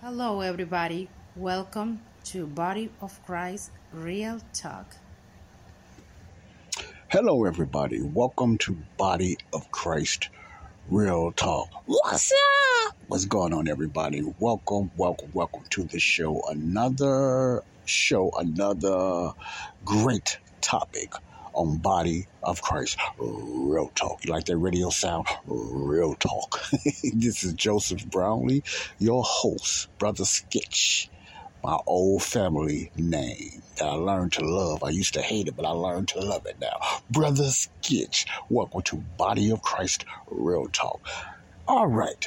Hello, everybody. Welcome to Body of Christ Real Talk. Hello, everybody. Welcome to Body of Christ Real Talk. What's up? What's going on, everybody? Welcome, welcome, welcome to the show. Another show, another great topic on Body of Christ Real Talk. You like that radio sound? Real Talk. this is Joseph Brownlee, your host, Brother Sketch my old family name that I learned to love. I used to hate it, but I learned to love it now. Brother Sketch. Welcome to Body of Christ Real Talk. All right.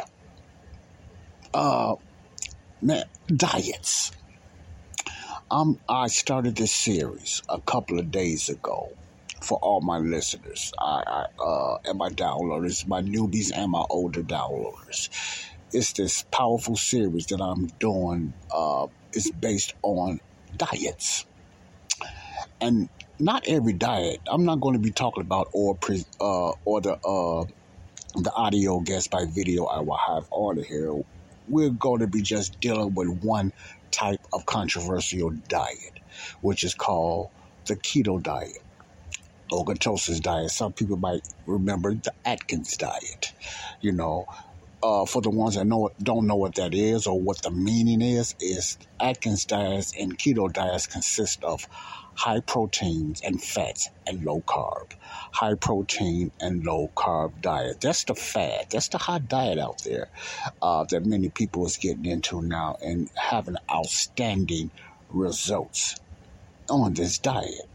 Uh, man, diets. Um, I started this series a couple of days ago for all my listeners, I, I uh, and my downloaders, my newbies and my older downloaders. It's this powerful series that I'm doing. Uh, is based on diets. And not every diet. I'm not going to be talking about or pre, uh, or the uh, the audio guest by video I will have on here. We're going to be just dealing with one type of controversial diet, which is called the keto diet or ketosis diet. Some people might remember the Atkins diet. You know, uh, for the ones that know don't know what that is or what the meaning is, is Atkins diets and keto diets consist of high proteins and fats and low carb. High protein and low carb diet. That's the fad. That's the hot diet out there uh, that many people is getting into now and having outstanding results on this diet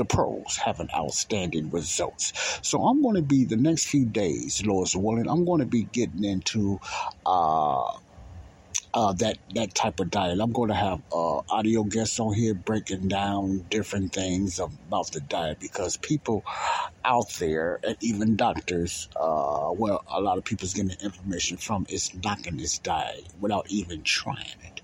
the pros having outstanding results. So I'm going to be the next few days, Lord's willing, I'm going to be getting into uh, uh, that that type of diet. I'm going to have uh, audio guests on here breaking down different things about the diet because people out there and even doctors, uh, well, a lot of people's getting information from is knocking this diet without even trying it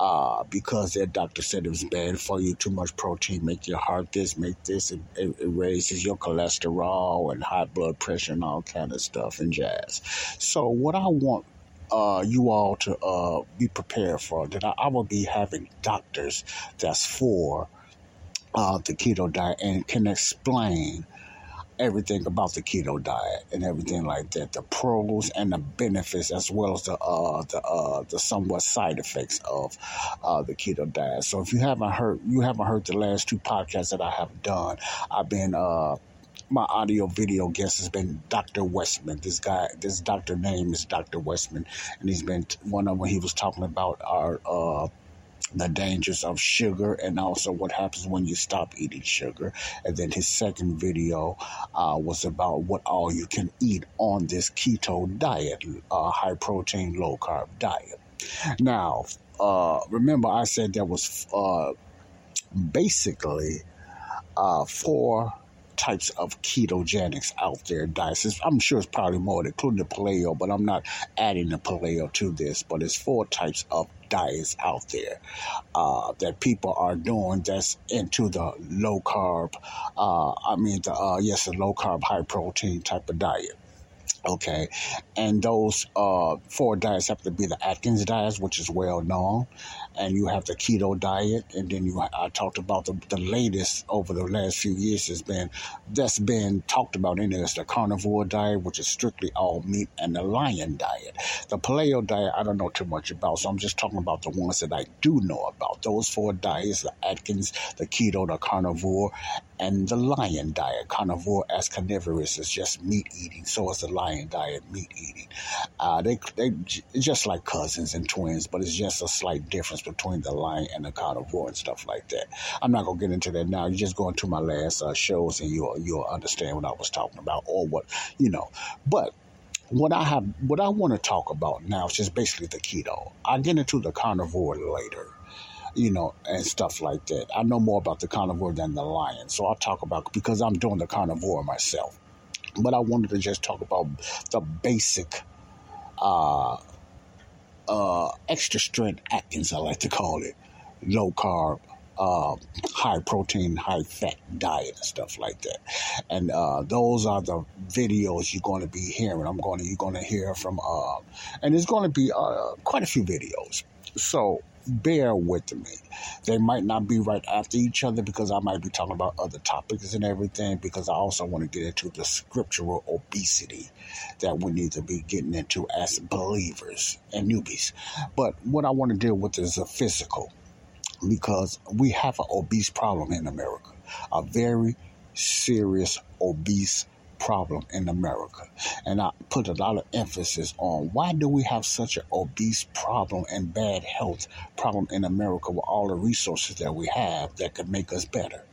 uh, because their doctor said it was bad for you, too much protein, make your heart this, make this, it, it, it raises your cholesterol and high blood pressure and all kind of stuff and jazz. So what I want uh, you all to uh, be prepared for that I, I, will be having doctors that's for uh, the keto diet and can explain everything about the keto diet and everything like that, the pros and the benefits, as well as the uh, the uh, the somewhat side effects of uh, the keto diet. So if you haven't heard, you haven't heard the last two podcasts that I have done. I've been uh, my audio video guest has been Dr. Westman. This guy, this doctor name is Dr. Westman, and he's been one of when he was talking about our uh, the dangers of sugar and also what happens when you stop eating sugar. And then his second video uh, was about what all you can eat on this keto diet, uh, high protein, low carb diet. Now, uh, remember, I said there was uh, basically uh, four types of ketogenics out there diets. I'm sure it's probably more, including the paleo, but I'm not adding the paleo to this. But it's four types of diets out there uh, that people are doing that's into the low carb, uh, I mean, the, uh, yes, the low carb, high protein type of diet. Okay, and those uh, four diets have to be the Atkins diet, which is well known, and you have the keto diet, and then you I talked about the, the latest over the last few years has been that's been talked about in there is the carnivore diet, which is strictly all meat, and the lion diet. The paleo diet I don't know too much about, so I'm just talking about the ones that I do know about. Those four diets: the Atkins, the keto, the carnivore, and the lion diet. Carnivore as carnivorous is just meat eating, so is the lion diet meat eating. Uh, they they just like cousins and twins, but it's just a slight difference between the lion and the carnivore and stuff like that. I'm not gonna get into that now. You just go into my last uh, shows and you'll you'll understand what I was talking about or what you know. But what I have, what I want to talk about now is just basically the keto. I'll get into the carnivore later, you know, and stuff like that. I know more about the carnivore than the lion, so I'll talk about because I'm doing the carnivore myself. But I wanted to just talk about the basic, uh, uh, extra strength Atkins, I like to call it, low carb, uh, high protein, high fat diet and stuff like that. And uh, those are the videos you're going to be hearing. I'm going to you're going to hear from, uh, and it's going to be uh, quite a few videos. So bear with me. They might not be right after each other because I might be talking about other topics and everything because I also want to get into the scriptural obesity that we need to be getting into as believers and newbies. But what I want to deal with is a physical because we have an obese problem in America, a very serious obese problem in America. And I put a lot of emphasis on why do we have such an obese problem and bad health problem in America with all the resources that we have that could make us better.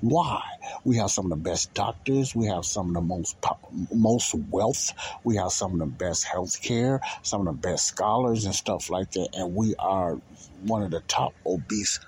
Why? We have some of the best doctors. We have some of the most most wealth. We have some of the best health care, some of the best scholars and stuff like that. And we are one of the top obese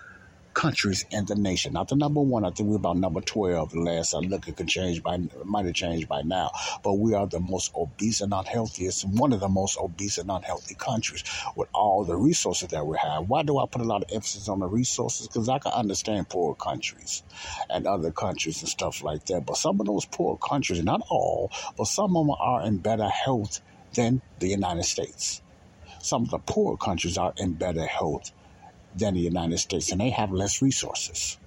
countries in the nation. Not the number one. I think we're about number 12. The last I look, it could change by, might have changed by now. But we are the most obese and unhealthiest, one of the most obese and unhealthy countries with all the resources that we have. Why do I put a lot of emphasis on the resources? Because I can understand poor countries and other countries and stuff like that. But some of those poor countries, not all, but some of them are in better health than the United States. Some of the poor countries are in better health than the United States, and they have less resources.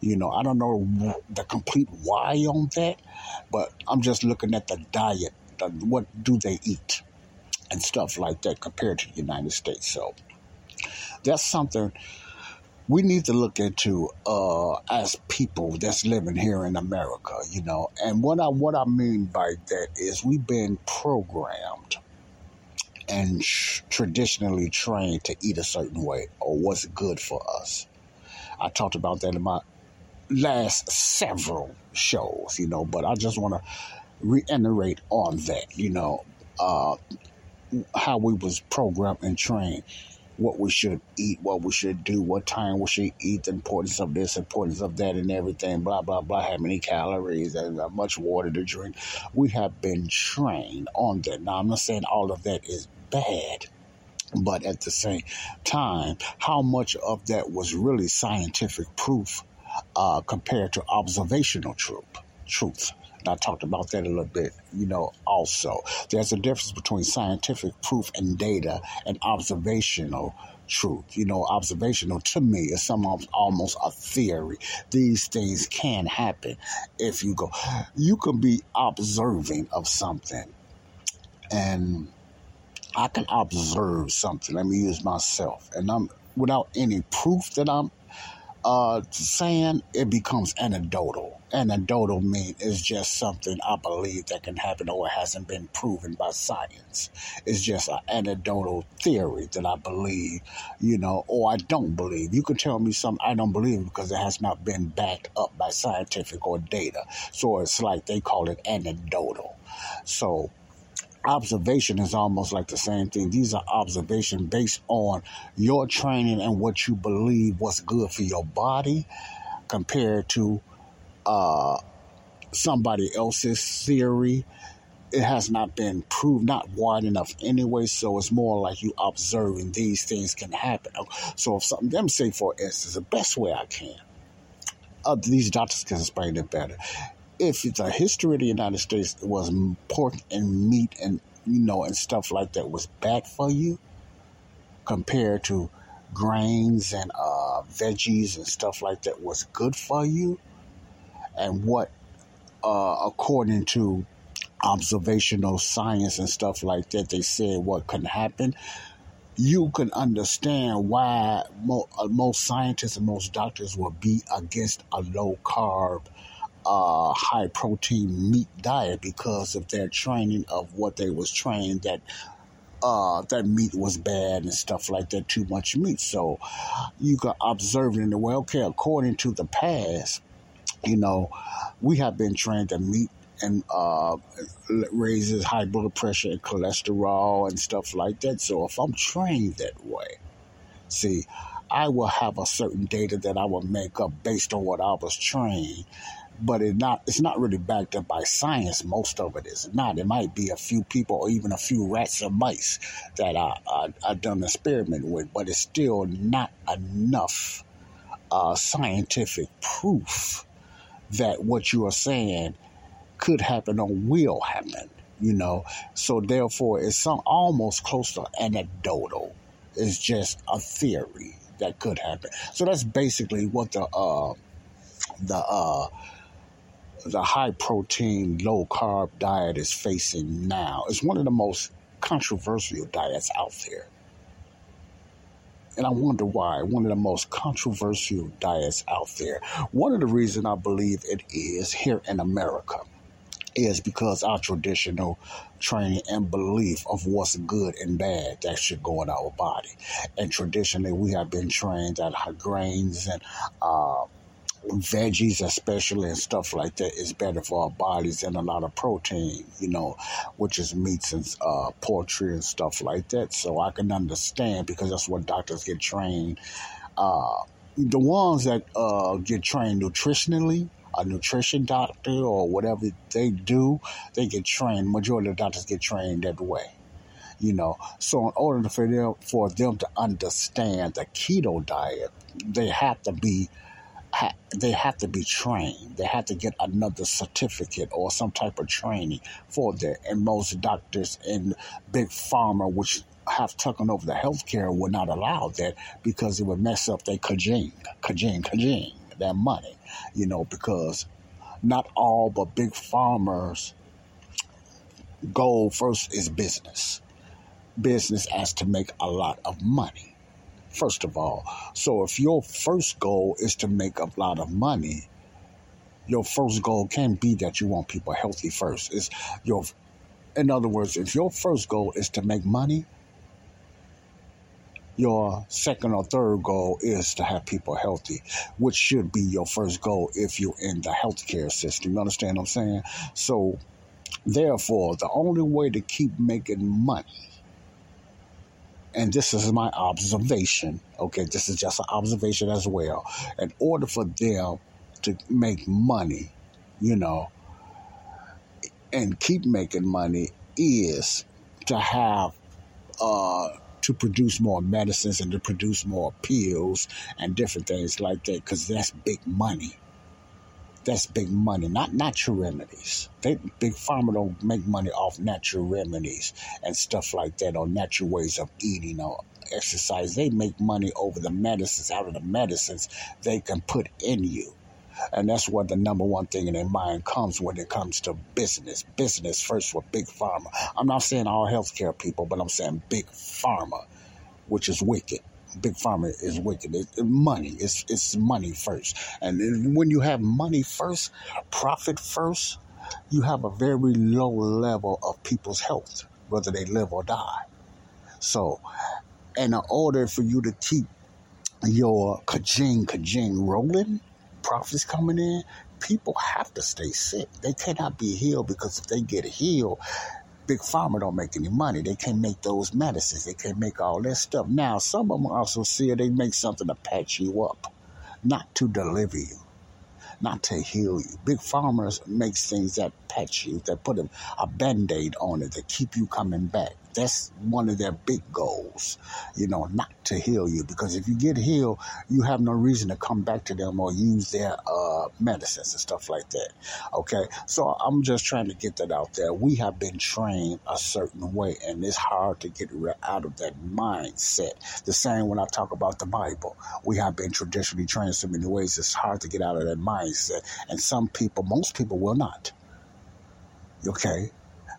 You know, I don't know the complete why on that, but I'm just looking at the diet, the, what do they eat, and stuff like that compared to the United States. So that's something we need to look into uh, as people that's living here in America. You know, and what I what I mean by that is we've been programmed and traditionally trained to eat a certain way or what's good for us. I talked about that in my last several shows, you know, but I just want to reiterate on that, you know, uh, how we was programmed and trained, what we should eat, what we should do, what time we should eat, the importance of this, importance of that, and everything, blah, blah, blah, how many calories and how much water to drink. We have been trained on that. Now, I'm not saying all of that is bad. But at the same time, how much of that was really scientific proof uh, compared to observational truth? Truth. And I talked about that a little bit, you know, also. There's a difference between scientific proof and data and observational truth. You know, observational to me is some almost a theory. These things can happen if you go. You can be observing of something and I can observe something. Let me use myself, and I'm without any proof that I'm uh, saying it becomes anecdotal. Anecdotal mean is just something I believe that can happen or hasn't been proven by science. It's just an anecdotal theory that I believe, you know, or I don't believe. You can tell me something I don't believe because it has not been backed up by scientific or data. So it's like they call it anecdotal. So observation is almost like the same thing. These are observation based on your training and what you believe what's good for your body compared to uh, somebody else's theory. It has not been proved, not wide enough anyway. So it's more like you observing these things can happen. So if something, me say for instance, the best way I can, uh, these doctors can explain it better if the history of the United States it was pork and meat and you know and stuff like that was bad for you compared to grains and uh, veggies and stuff like that was good for you and what uh, according to observational science and stuff like that they said what can happen you can understand why uh, most scientists and most doctors will be against a low carb uh, high protein meat diet because of their training of what they was trained that uh, that meat was bad and stuff like that, too much meat. So you can observe it in the way, okay, according to the past, you know, we have been trained that meat and uh, raises high blood pressure and cholesterol and stuff like that. So if I'm trained that way, see, I will have a certain data that I will make up based on what I was trained but it not it's not really backed up by science. Most of it is not. It might be a few people or even a few rats or mice that I I, I done experiment with, but it's still not enough uh, scientific proof that what you are saying could happen or will happen. You know, so therefore it's some almost close to anecdotal. It's just a theory that could happen. So that's basically what the uh, the uh, the high protein, low carb diet is facing now. is one of the most controversial diets out there. And I wonder why. One of the most controversial diets out there. One of the reasons I believe it is here in America is because our traditional training and belief of what's good and bad that should go in our body. And traditionally, we have been trained that grains and uh, veggies especially and stuff like that is better for our bodies than a lot of protein you know which is meats and uh, poultry and stuff like that. So i can understand because that's what doctors get trained uh, the ones that uh, get trained nutritionally a nutrition doctor or whatever they do they get trained majority of doctors get trained that way you know. So in order for them for them to understand the keto diet they have to be ha- they have to be trained. They have to get another certificate or some type of training for that. And most doctors in big pharma, which have taken over the healthcare, would not allow that because it would mess up their kajing, kajing, kajing, their money. You know, because not all but big pharma's goal first is business. Business as to make a lot of money first of all. So if your first goal is to make a lot of money, your first goal can't be that you want people healthy first. It's your in other words, if your first goal is to make money, your second or third goal is to have people healthy, which should be your first goal if you're in the healthcare system. You understand what I'm saying? So, therefore, the only way to keep making money and this is my observation, okay, this is just an observation as well. In order for them to make money, you know, and keep making money is to have uh to produce more medicines and to produce more pills and different things like that because that's big money that's big money, not natural remedies. They big pharma don't make money off natural remedies and stuff like that, or natural ways of eating or exercise. They make money over the medicines, out of the medicines they can put in you. And that's what the number one thing in their mind comes when it comes to business. Business first with big pharma. I'm not saying all healthcare people, but I'm saying big pharma, which is wicked big pharma is wicked. It, money, it's it's money first, and when you have money first, profit first, you have a very low level of people's health, whether they live or die. So, in order for you to keep your kajing kajing rolling, profits coming in, people have to stay sick. They cannot be healed because if they get healed, Big Pharma don't make any money. They can't make those medicines. They can't make all that stuff. Now, some of them also see they make something to patch you up, not to deliver you, not to heal you. Big Pharma makes things that patch you, that put a, a band-aid on it, that keep you coming back. That's one of their big goals, you know, not to heal you. Because if you get healed, you have no reason to come back to them or use their uh, medicines and stuff like that. Okay, so I'm just trying to get that out there. We have been trained a certain way, and it's hard to get out of that mindset. The same when I talk about the Bible, we have been traditionally trained so many ways. It's hard to get out of that mindset, and some people, most people, will not. Okay,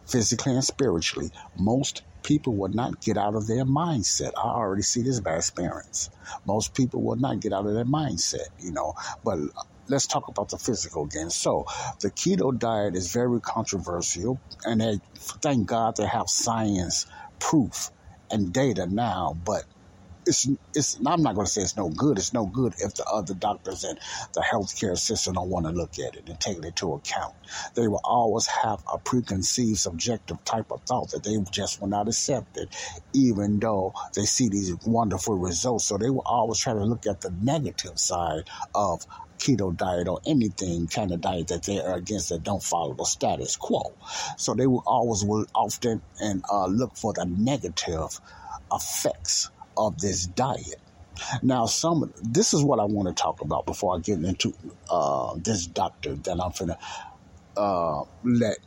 physically and spiritually, most people will not get out of their mindset. I already see this by experience. Most people will not get out of their mindset, you know. But let's talk about the physical again. So, the keto diet is very controversial, and they, thank God they have science proof and data now, but it's it's I'm not going to say it's no good. It's no good if the other doctors and the healthcare system don't want to look at it and take it into account. They will always have a preconceived subjective type of thought that they just will not accept it, even though they see these wonderful results. So they will always try to look at the negative side of keto diet or anything kind of diet that they are against that don't follow the status quo. So they will always will often and uh, look for the negative effects of this diet. Now, some this is what I want to talk about before I get into uh, this doctor that I'm gonna uh, let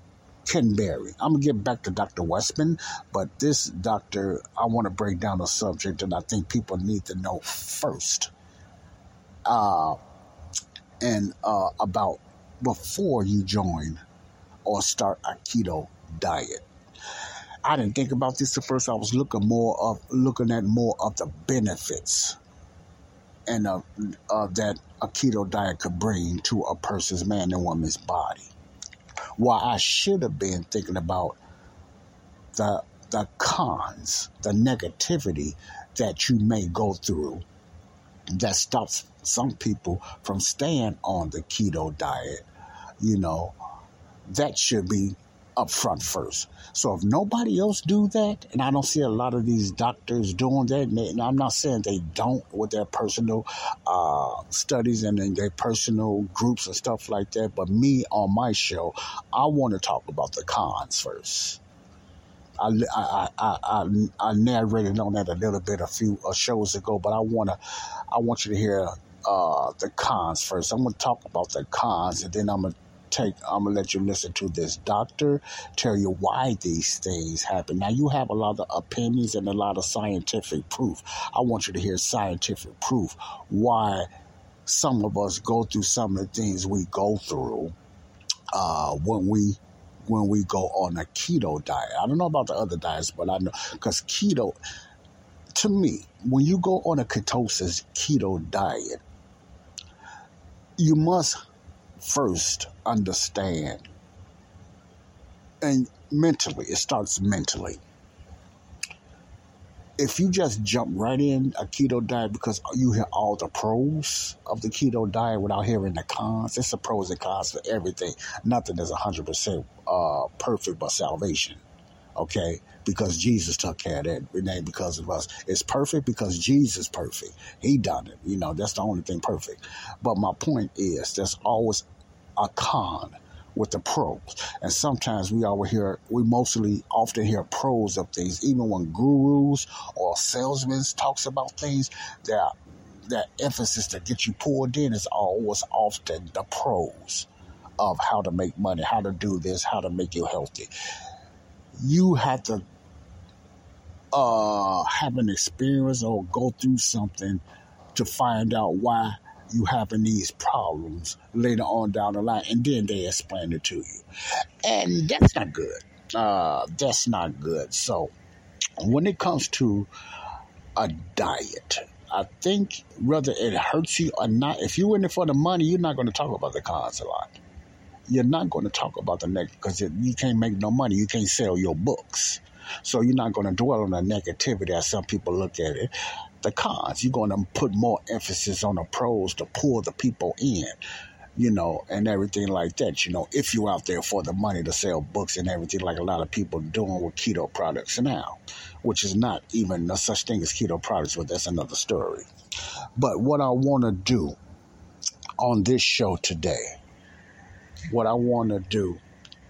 Ken Berry. I'm gonna get back to Dr. Westman, but this doctor, I want to break down a subject that I think people need to know first. Uh, and uh, about before you join or start a keto diet. I didn't think about this at first. I was looking more of looking at more of the benefits and of, uh, that a keto diet could bring to a person's man and woman's body. While I should have been thinking about the the cons, the negativity that you may go through that stops some people from staying on the keto diet, you know, that should be up front first. So if nobody else do that, and I don't see a lot of these doctors doing that, and I'm not saying they don't with their personal uh, studies and their personal groups and stuff like that, but me on my show, I want to talk about the cons first. I, I, I, I, I narrated on that a little bit a few shows ago, but I wanna I want you to hear uh, the cons first. I'm gonna talk about the cons, and then I'm gonna take I'm gonna let you listen to this doctor tell you why these things happen. Now you have a lot of opinions and a lot of scientific proof. I want you to hear scientific proof why some of us go through some of the things we go through uh, when we when we go on a keto diet. I don't know about the other diets, but I know because keto, to me, when you go on a ketosis keto diet, you must first understand. And mentally, it starts mentally. If you just jump right in a keto diet because you hear all the pros of the keto diet without hearing the cons, it's the pros and cons for everything. Nothing is 100% uh, perfect but salvation. Okay? Because Jesus took care of that. Ain't because of us. It's perfect because Jesus perfect. He done it. You know, that's the only thing perfect. But my point is, there's always a con with the pros. And sometimes we always hear, we mostly often hear pros of things, even when gurus or salesmen talks about things, that that emphasis that get you pulled in is always often the pros of how to make money, how to do this, how to make you healthy. You have to uh, have an experience or go through something to find out why you having these problems later on down the line, and then they explain it to you, and that's not good. Uh, that's not good. So, when it comes to a diet, I think whether it hurts you or not, if you're in it for the money, you're not going to talk about the cons a lot. You're not going to talk about the negative because you can't make no money. You can't sell your books. So you're not going to dwell on the negativity as some people look at it the cons. You're going to put more emphasis on the pros to pull the people in, you know, and everything like that. You know, if you're out there for the money to sell books and everything, like a lot of people doing with keto products now, which is not even a such thing as keto products, but that's another story. But what I want to do on this show today, what I want to do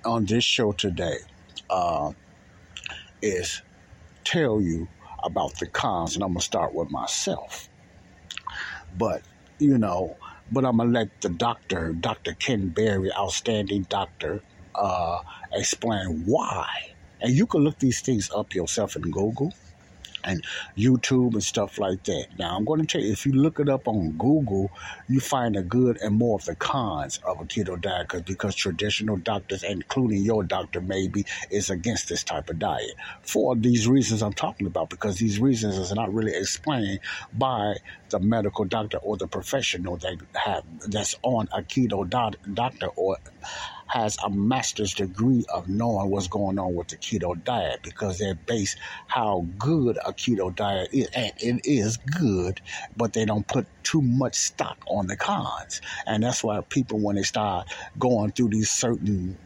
on this show today, uh, is tell you about the cons, and I'm gonna start with myself. But you know, but I'm gonna let the doctor, Dr. Ken Berry, outstanding doctor, uh, explain why. And you can look these things up yourself in Google and YouTube and stuff like that. Now, I'm going to tell you, if you look it up on Google, you find the good and more of the cons of a keto diet because, because traditional doctors, including your doctor, maybe, is against this type of diet. For these reasons I'm talking about, because these reasons is not really explained by the medical doctor or the professional that have that's on a keto doctor or has a master's degree of knowing what's going on with the keto diet because they base how good a keto diet is. And it is good, but they don't put too much stock on the cons. And that's why people, when they start going through these certain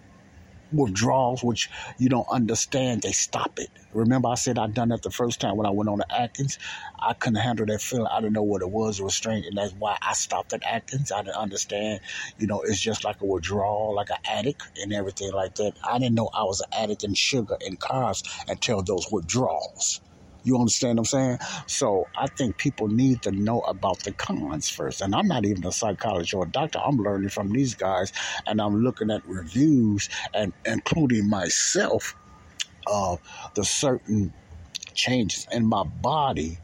withdrawals, which you don't understand, they stop it. Remember, I said I done that the first time when I went on the Atkins. I couldn't handle that feeling. I didn't know what it was. Strange, and that's why I stopped at Atkins. I didn't understand. You know, it's just like a withdrawal, like an addict, and everything like that. I didn't know I was an addict in sugar and carbs until those withdrawals. You understand what I'm saying? So I think people need to know about the cons first. And I'm not even a psychologist or a doctor. I'm learning from these guys and I'm looking at reviews and including myself of the certain changes in my body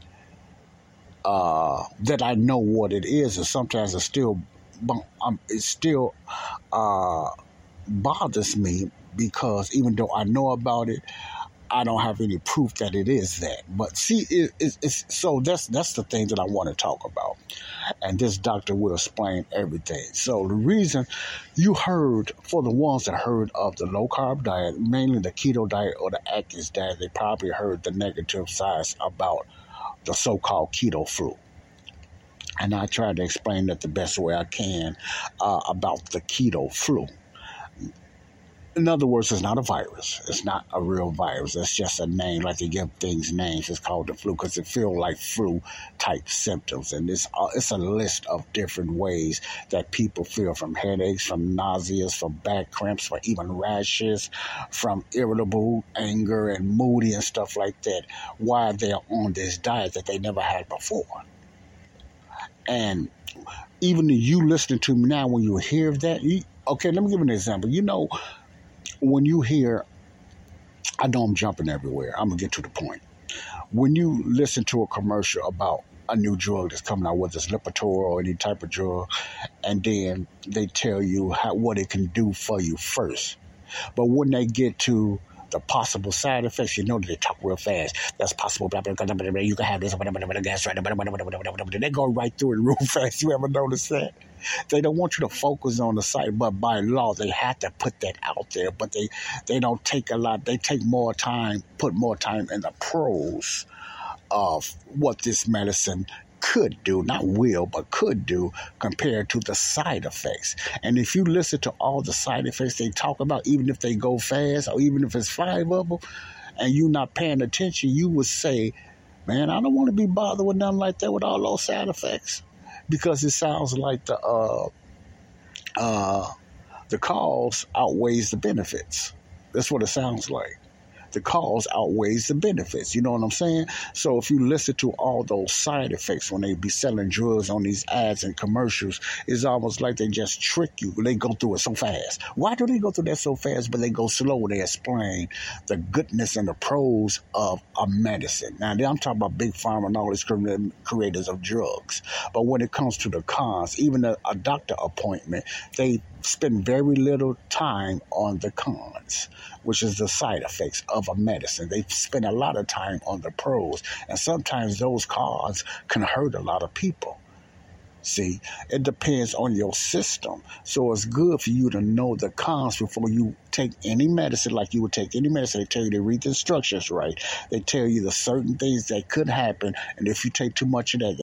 uh, that I know what it is, and sometimes it still, um, it still uh, bothers me because even though I know about it, I don't have any proof that it is that. But see, it, it, it's so that's that's the thing that I want to talk about, and this doctor will explain everything. So the reason you heard for the ones that heard of the low carb diet, mainly the keto diet or the Atkins diet, they probably heard the negative sides about the so-called keto flu and I try to explain that the best way I can uh, about the keto flu in other words, it's not a virus. It's not a real virus. It's just a name, like they give things names. It's called the flu because it feels like flu type symptoms, and it's uh, it's a list of different ways that people feel from headaches, from nausea, from back cramps, from even rashes, from irritable anger and moody and stuff like that. Why they're on this diet that they never had before, and even you listening to me now, when you hear that, you, okay, let me give an example. You know when you hear, I know I'm jumping everywhere. I'm gonna get to the point. When you listen to a commercial about a new drug that's coming out, whether it's Lipitor or any type of drug, and then they tell you how, what it can do for you first. But when they get to the possible side effects, you know they talk real fast. That's possible. Blah, blah, blah, blah, blah, you can have this. Blah, blah, blah, blah, gastritis. Blah, blah, blah, blah, blah, blah. They go right through it real fast. You ever notice that? They don't want you to focus on the site, but by law they have to put that out there. But they they don't take a lot. They take more time, put more time in the pros of what this medicine could do, not will, but could do compared to the side effects. And if you listen to all the side effects they talk about, even if they go fast or even if it's five of them, and you're not paying attention, you would say, Man, I don't want to be bothered with nothing like that with all those side effects because it sounds like the uh, uh, the cause outweighs the benefits. That's what it sounds like the cause outweighs the benefits. You know what I'm saying? So if you listen to all those side effects when they be selling drugs on these ads and commercials, it's almost like they just trick you. They go through it so fast. Why do they go through that so fast, but they go slow? They explain the goodness and the pros of a medicine. Now, I'm talking about big pharma and all these creators of drugs. But when it comes to the cons, even a, a doctor appointment, they spend very little time on the cons, which is the side effects of a medicine. They spend a lot of time on the pros, and sometimes those cons can hurt a lot of people. See, it depends on your system. So it's good for you to know the cons before you take any medicine, like you would take any medicine. They tell you to read the instructions right. They tell you the certain things that could happen. And if you take too much of that,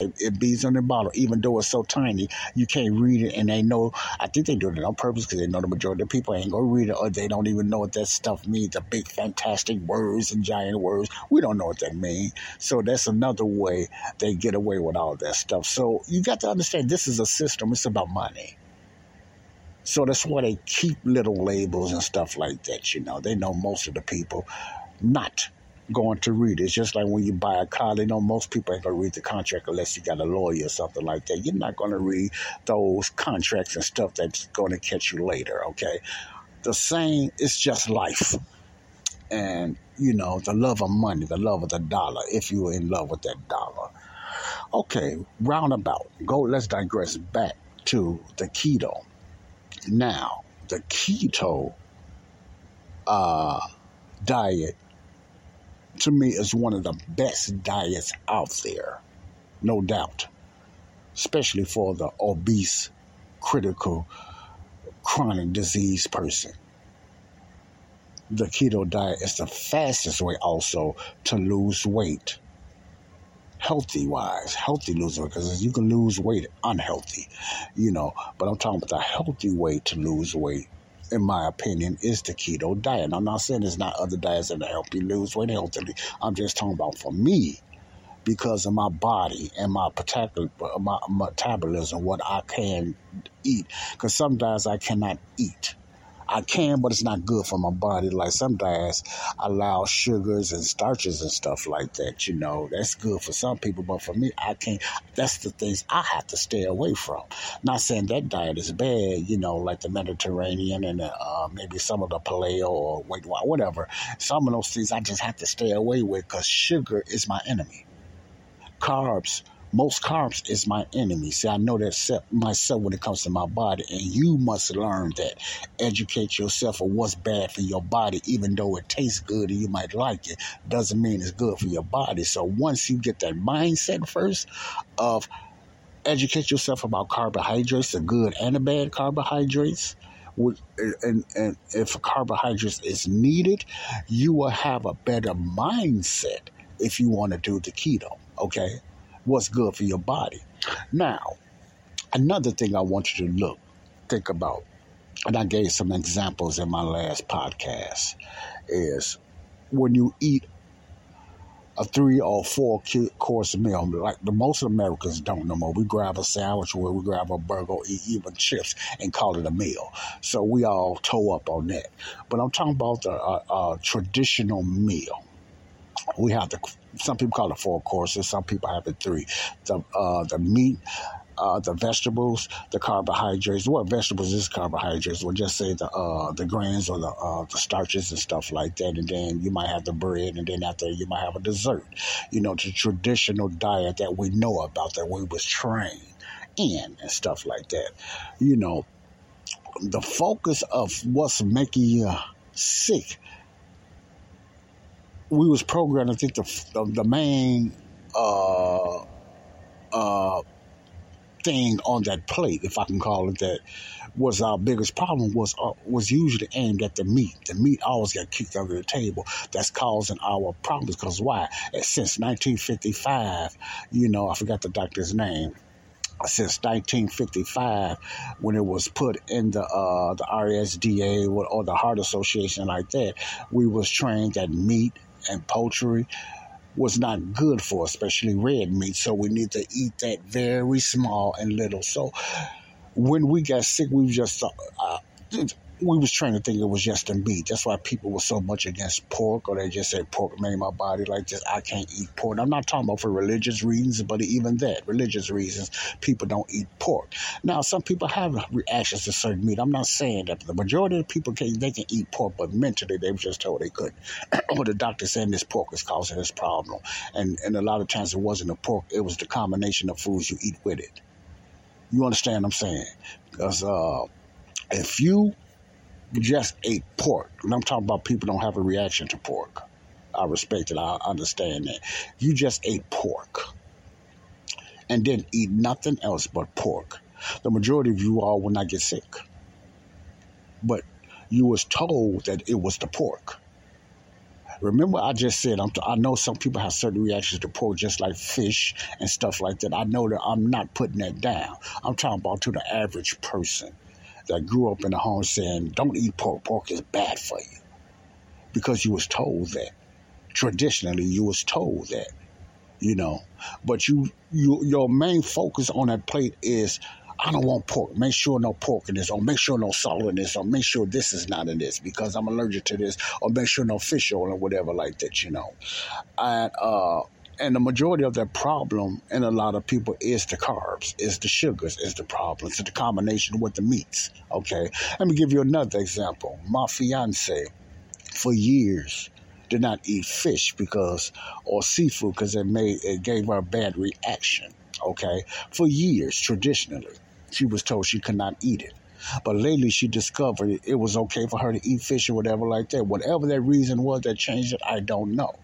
It, it beads on the bottle, even though it's so tiny, you can't read it. And they know, I think they do it on purpose because they know the majority of people ain't gonna read it, or they don't even know what that stuff means. The big, fantastic words and giant words. We don't know what that means. So that's another way they get away with all that stuff. So you got to understand, this is a system. It's about money. So that's why they keep little labels and stuff like that. You know, they know most of the people not going to read. It's just like when you buy a car, they know most people ain't to read the contract unless you got a lawyer or something like that. You're not going to read those contracts and stuff that's going to catch you later, okay? The same, it's just life. And, you know, the love of money, the love of the dollar, if you're in love with that dollar. Okay, roundabout. Go, let's digress back to the keto. Now, the keto uh, diet to me is one of the best diets out there, no doubt, especially for the obese, critical, chronic disease person. The keto diet is the fastest way also to lose weight. Healthy wise, healthy losing because you can lose weight unhealthy, you know. But I'm talking about the healthy way to lose weight in my opinion, is the keto diet. I'm not saying there's not other diets that help you lose weight healthily. I'm just talking about for me, because of my body and my my metabolism, what I can eat. Because some diets I cannot eat. I can, but it's not good for my body. Like some diets allow sugars and starches and stuff like that. You know, that's good for some people, but for me, I can't. That's the things I have to stay away from. Not saying that diet is bad. You know, like the Mediterranean and uh, maybe some of the paleo or whatever. Some of those things I just have to stay away with because sugar is my enemy. Carbs most carbs is my enemy. See, I know that myself when it comes to my body, and you must learn that. Educate yourself on what's bad for your body, even though it tastes good and you might like it, doesn't mean it's good for your body. So once you get that mindset first of educate yourself about carbohydrates, the good and the bad carbohydrates, and, and if carbohydrates is needed, you will have a better mindset if you want to do the keto. Okay, what's good for your body. Now, another thing I want you to look, think about, and I gave some examples in my last podcast, is when you eat a three or four course meal, like the most Americans don't no more. We grab a sandwich or we grab a burger, or eat even chips, and call it a meal. So we all toe up on that. But I'm talking about the uh, uh, traditional meal we have the some people call it four courses, some people have it three. The uh, the meat, uh, the vegetables, the carbohydrates. What vegetables is carbohydrates? We'll just say the uh, the grains or the uh, the starches and stuff like that, and then you might have the bread, and then after you might have a dessert. You know, the traditional diet that we know about that we was trained in and stuff like that. You know, the focus of what's making you sick we was programmed. I think the the, the main uh, uh, thing on that plate, if I can call it that, was our biggest problem was uh, was usually aimed at the meat. The meat always got kicked under the table. That's causing our problems. Because why? Since 1955, you know, I forgot the doctor's name since 1955 when it was put in the uh, the RSDA or the Heart Association like that. We was trained that meat and poultry was not good for, especially red meat. So we need to eat that very small and little. So when we got sick, we just uh, we was trying to think it was just a meat. That's why people were so much against pork, or they just said pork made my body like this. I can't eat pork. I'm not talking about for religious reasons, but even that, religious reasons, people don't eat pork. Now, some people have reactions to certain meat. I'm not saying that the majority of people can they can eat pork, but mentally they were just told they couldn't. or the doctor saying this pork is causing this problem, and and a lot of times it wasn't the pork; it was the combination of foods you eat with it. You understand what I'm saying? Because uh, if you just ate pork, and I'm talking about people don't have a reaction to pork. I respect it. I understand that. You just ate pork and didn't eat nothing else but pork. The majority of you all will not get sick. But you was told that it was the pork. Remember, I just said I'm t- i know some people have certain reactions to pork, just like fish and stuff like that. I know that I'm not putting that down. I'm talking about to the average person that grew up in a home saying, "Don't eat pork. Pork is bad for you," because you was told that. Traditionally, you was told that. You know, but you, you, your main focus on that plate is I don't want pork. Make sure no pork in this, or make sure no salt in this, or make sure this is not in this because I'm allergic to this, or make sure no fish oil or whatever like that, you know. And uh and the majority of that problem in a lot of people is the carbs, is the sugars, is the problems, it's the combination with the meats. Okay. Let me give you another example. My fiance, for years, did not eat fish because or seafood because it made it gave her a bad reaction. Okay. For years, traditionally. She was told she could not eat it. But lately she discovered it was okay for her to eat fish or whatever like that. Whatever that reason was that changed it, I don't know.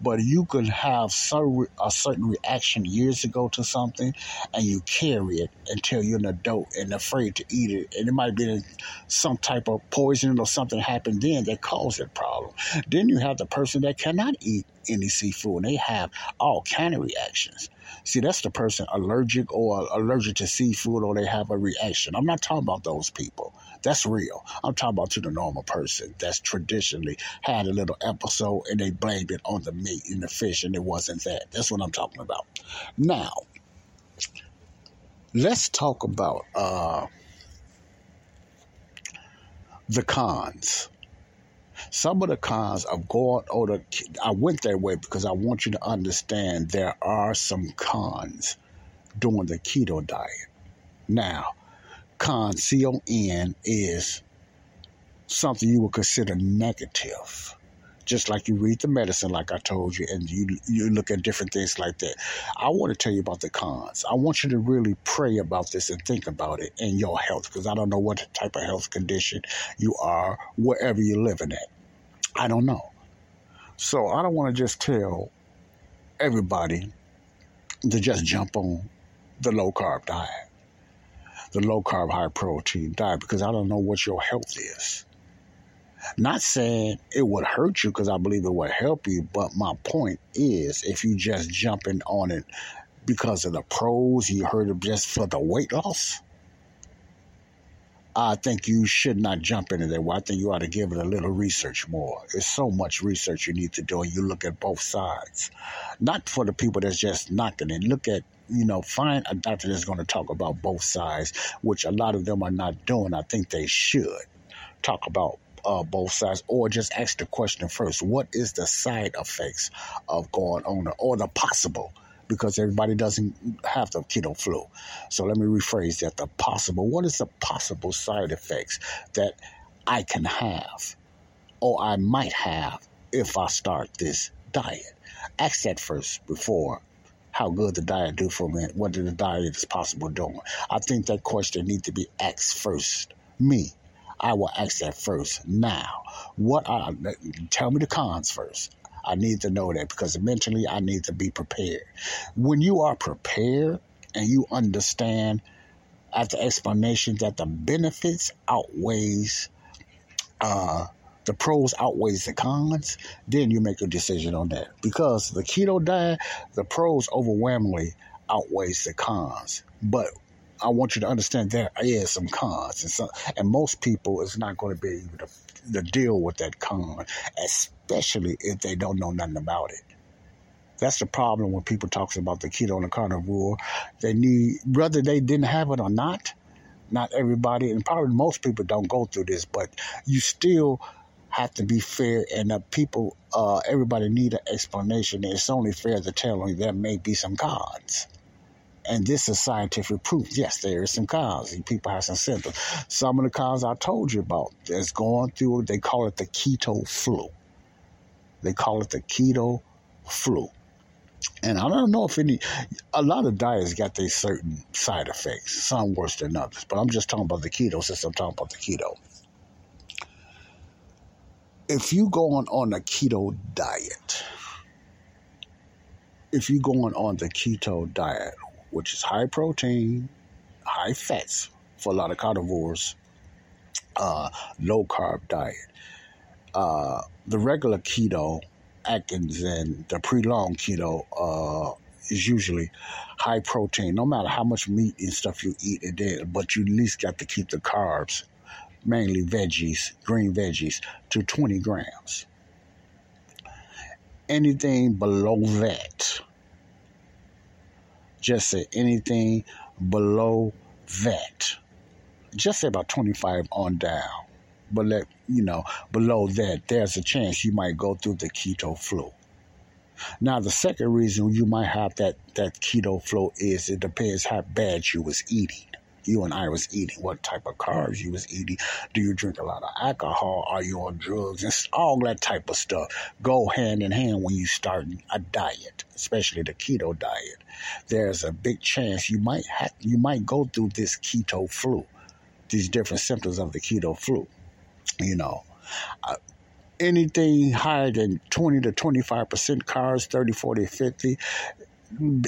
But you could have a certain reaction years ago to something and you carry it until you're an adult and afraid to eat it. And it might be some type of poison or something happened then that caused that problem. Then you have the person that cannot eat any seafood and they have all kind of reactions. See, that's the person allergic or allergic to seafood or they have a reaction. I'm not talking about those people. That's real. I'm talking about to the normal person that's traditionally had a little episode and they blamed it on the meat and the fish and it wasn't that. That's what I'm talking about. Now, let's talk about uh, the cons some of the cons of going or the I went that way because I want you to understand there are some cons doing the keto diet. Now, con C O N is something you would consider negative. Just like you read the medicine, like I told you, and you you look at different things like that. I want to tell you about the cons. I want you to really pray about this and think about it in your health, because I don't know what type of health condition you are, wherever you're living at. I don't know. So I don't want to just tell everybody to just jump on the low carb diet, the low carb, high protein diet, because I don't know what your health is. Not saying it would hurt you because I believe it would help you, but my point is if you just jumping on it because of the pros, you heard it just for the weight loss, I think you should not jump into that. Well, I think you ought to give it a little research more. There's so much research you need to do, and you look at both sides. Not for the people that's just knocking it. Look at, you know, find a doctor that's going to talk about both sides, which a lot of them are not doing. I think they should talk about uh, both sides, or just ask the question first: What is the side effects of going on, or the possible because everybody doesn't have the keto flu. So let me rephrase that. The possible, what is the possible side effects that I can have or I might have if I start this diet? Ask that first before how good the diet do for me, what the diet is possible doing. I think that question needs to be asked first. Me, I will ask that first. Now, what I tell me the cons first. I need to know that because mentally I need to be prepared. When you are prepared and you understand the explanation that the benefits outweighs uh, the pros outweighs the cons, then you make a decision on that. Because the keto diet, the pros overwhelmingly outweighs the cons. But I want you to understand there is some cons, and, so, and most people is not going to be able to, to deal with that con, especially if they don't know nothing about it. That's the problem when people talks about the keto and the carnivore. They need whether they didn't have it or not. Not everybody, and probably most people don't go through this, but you still have to be fair, and the people, uh, everybody need an explanation. It's only fair to tell them there may be some cons. And this is scientific proof. Yes, there is some cause. People have some symptoms. Some of the cause I told you about that's going through, they call it the keto flu. They call it the keto flu. And I don't know if any, a lot of diets got their certain side effects, some worse than others. But I'm just talking about the keto since I'm talking about the keto. If you going on a keto diet, if you going on the keto diet, which is high protein, high fats for a lot of carnivores, uh, low carb diet. uh, the regular keto, Atkins, and the pre-long keto uh, is usually high protein. No matter how much meat and stuff you eat a day, but you at least got to keep the carbs, mainly veggies, green veggies, to 20 grams. Anything below that, just say anything below that, just say about 25 on down. But let you know, below that, there's a chance you might go through the keto flu. Now, the second reason you might have that, that keto flu is it depends how bad you was eating you and I was eating, what type of carbs you was eating. Do you drink a lot of alcohol? Are you on drugs? And all that type of stuff go hand in hand when you start a diet, especially the keto diet. There's a big chance you might have, you might go through this keto flu, these different symptoms of the keto flu. You know, uh, anything higher than 20 to 25% carbs, 30, 40, 50,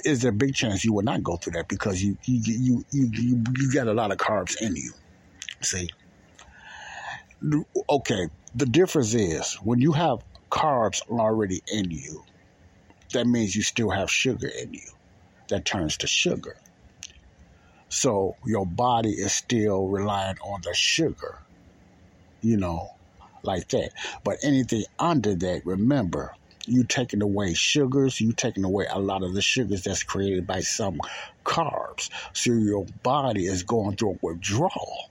is there a big chance you will not go through that because you you you you you, you got a lot of carbs in you. See. Okay, the difference is when you have carbs already in you, that means you still have sugar in you. That turns to sugar. So your body is still relying on the sugar, you know, like that. But anything under that, remember, you taking away sugars, you taking away a lot of the sugars that's created by some carbs. So your body is going through a withdrawal.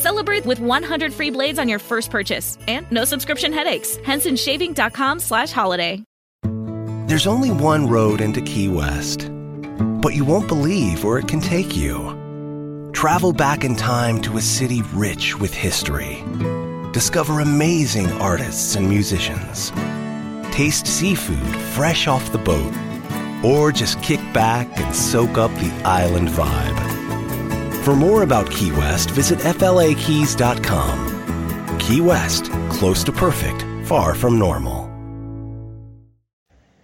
Celebrate with 100 free blades on your first purchase, and no subscription headaches. HensonShaving.com slash holiday. There's only one road into Key West, but you won't believe where it can take you. Travel back in time to a city rich with history. Discover amazing artists and musicians. Taste seafood fresh off the boat. Or just kick back and soak up the island vibe. For more about Key West, visit FLAKeys.com. Key West, close to perfect, far from normal.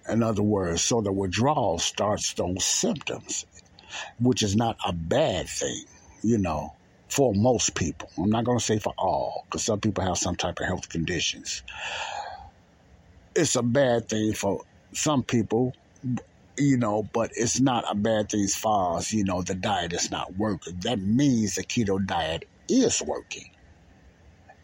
In other words, so the withdrawal starts those symptoms, which is not a bad thing, you know, for most people. I'm not going to say for all, because some people have some type of health conditions. It's a bad thing for some people, you know, but it's not a bad thing as far as, you know, the diet is not working. That means the keto diet is working.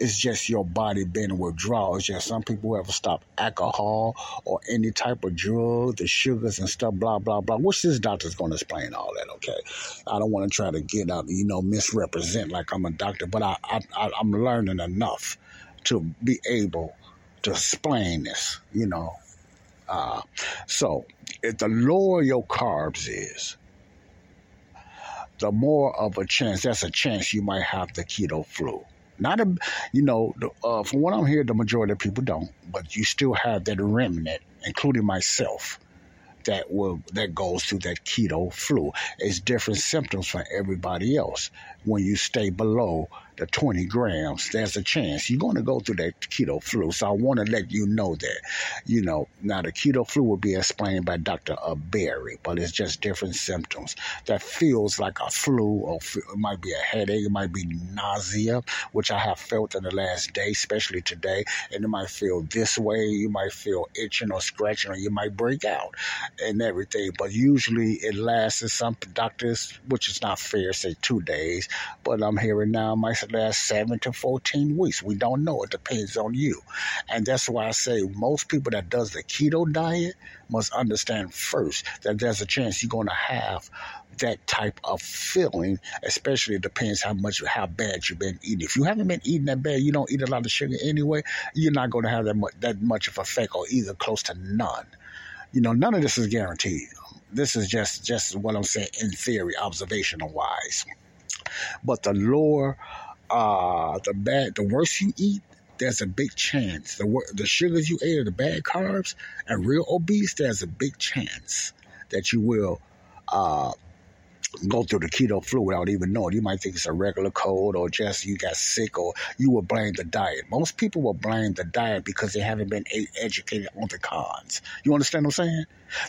It's just your body being in withdrawal. It's just some people who ever stop alcohol or any type of drug, the sugars and stuff, blah, blah, blah, which this doctor's going to explain all that, okay? I don't want to try to get out, you know, misrepresent like I'm a doctor, but I, I, I, I'm learning enough to be able to explain this, you know. Uh, so, the lower your carbs is, the more of a chance, that's a chance you might have the keto flu. Not a, you know, uh, from what I'm hearing, the majority of people don't, but you still have that remnant, including myself, that will that goes through that keto flu. It's different symptoms for everybody else. When you stay below the 20 grams, there's a chance you're going to go through that keto flu. So I want to let you know that, you know, now the keto flu will be explained by Dr. Berry, but it's just different symptoms that feels like a flu or it might be a headache, it might be nausea, which I have felt in the last day, especially today, and it might feel this way, you might feel itching or scratching, or you might break out and everything. But usually it lasts in some doctors, which is not fair, say two days, but I'm hearing now last seven to 14 weeks. We don't know. It depends on you. And that's why I say most people that does the keto diet must understand first that there's a chance you're going to have that type of feeling, especially depends how much, how bad you've been eating. If you haven't been eating that bad, you don't eat a lot of sugar anyway, you're not going to have that much, that much of effect or either close to none. You know, none of this is guaranteed. This is just, just what I'm saying in theory, observational wise. But the lower uh, the bad, the worse you eat, there's a big chance. The the sugars you ate or the bad carbs and real obese, there's a big chance that you will uh, go through the keto flu without even knowing. You might think it's a regular cold or just you got sick or you will blame the diet. Most people will blame the diet because they haven't been educated on the cons. You understand what I'm saying?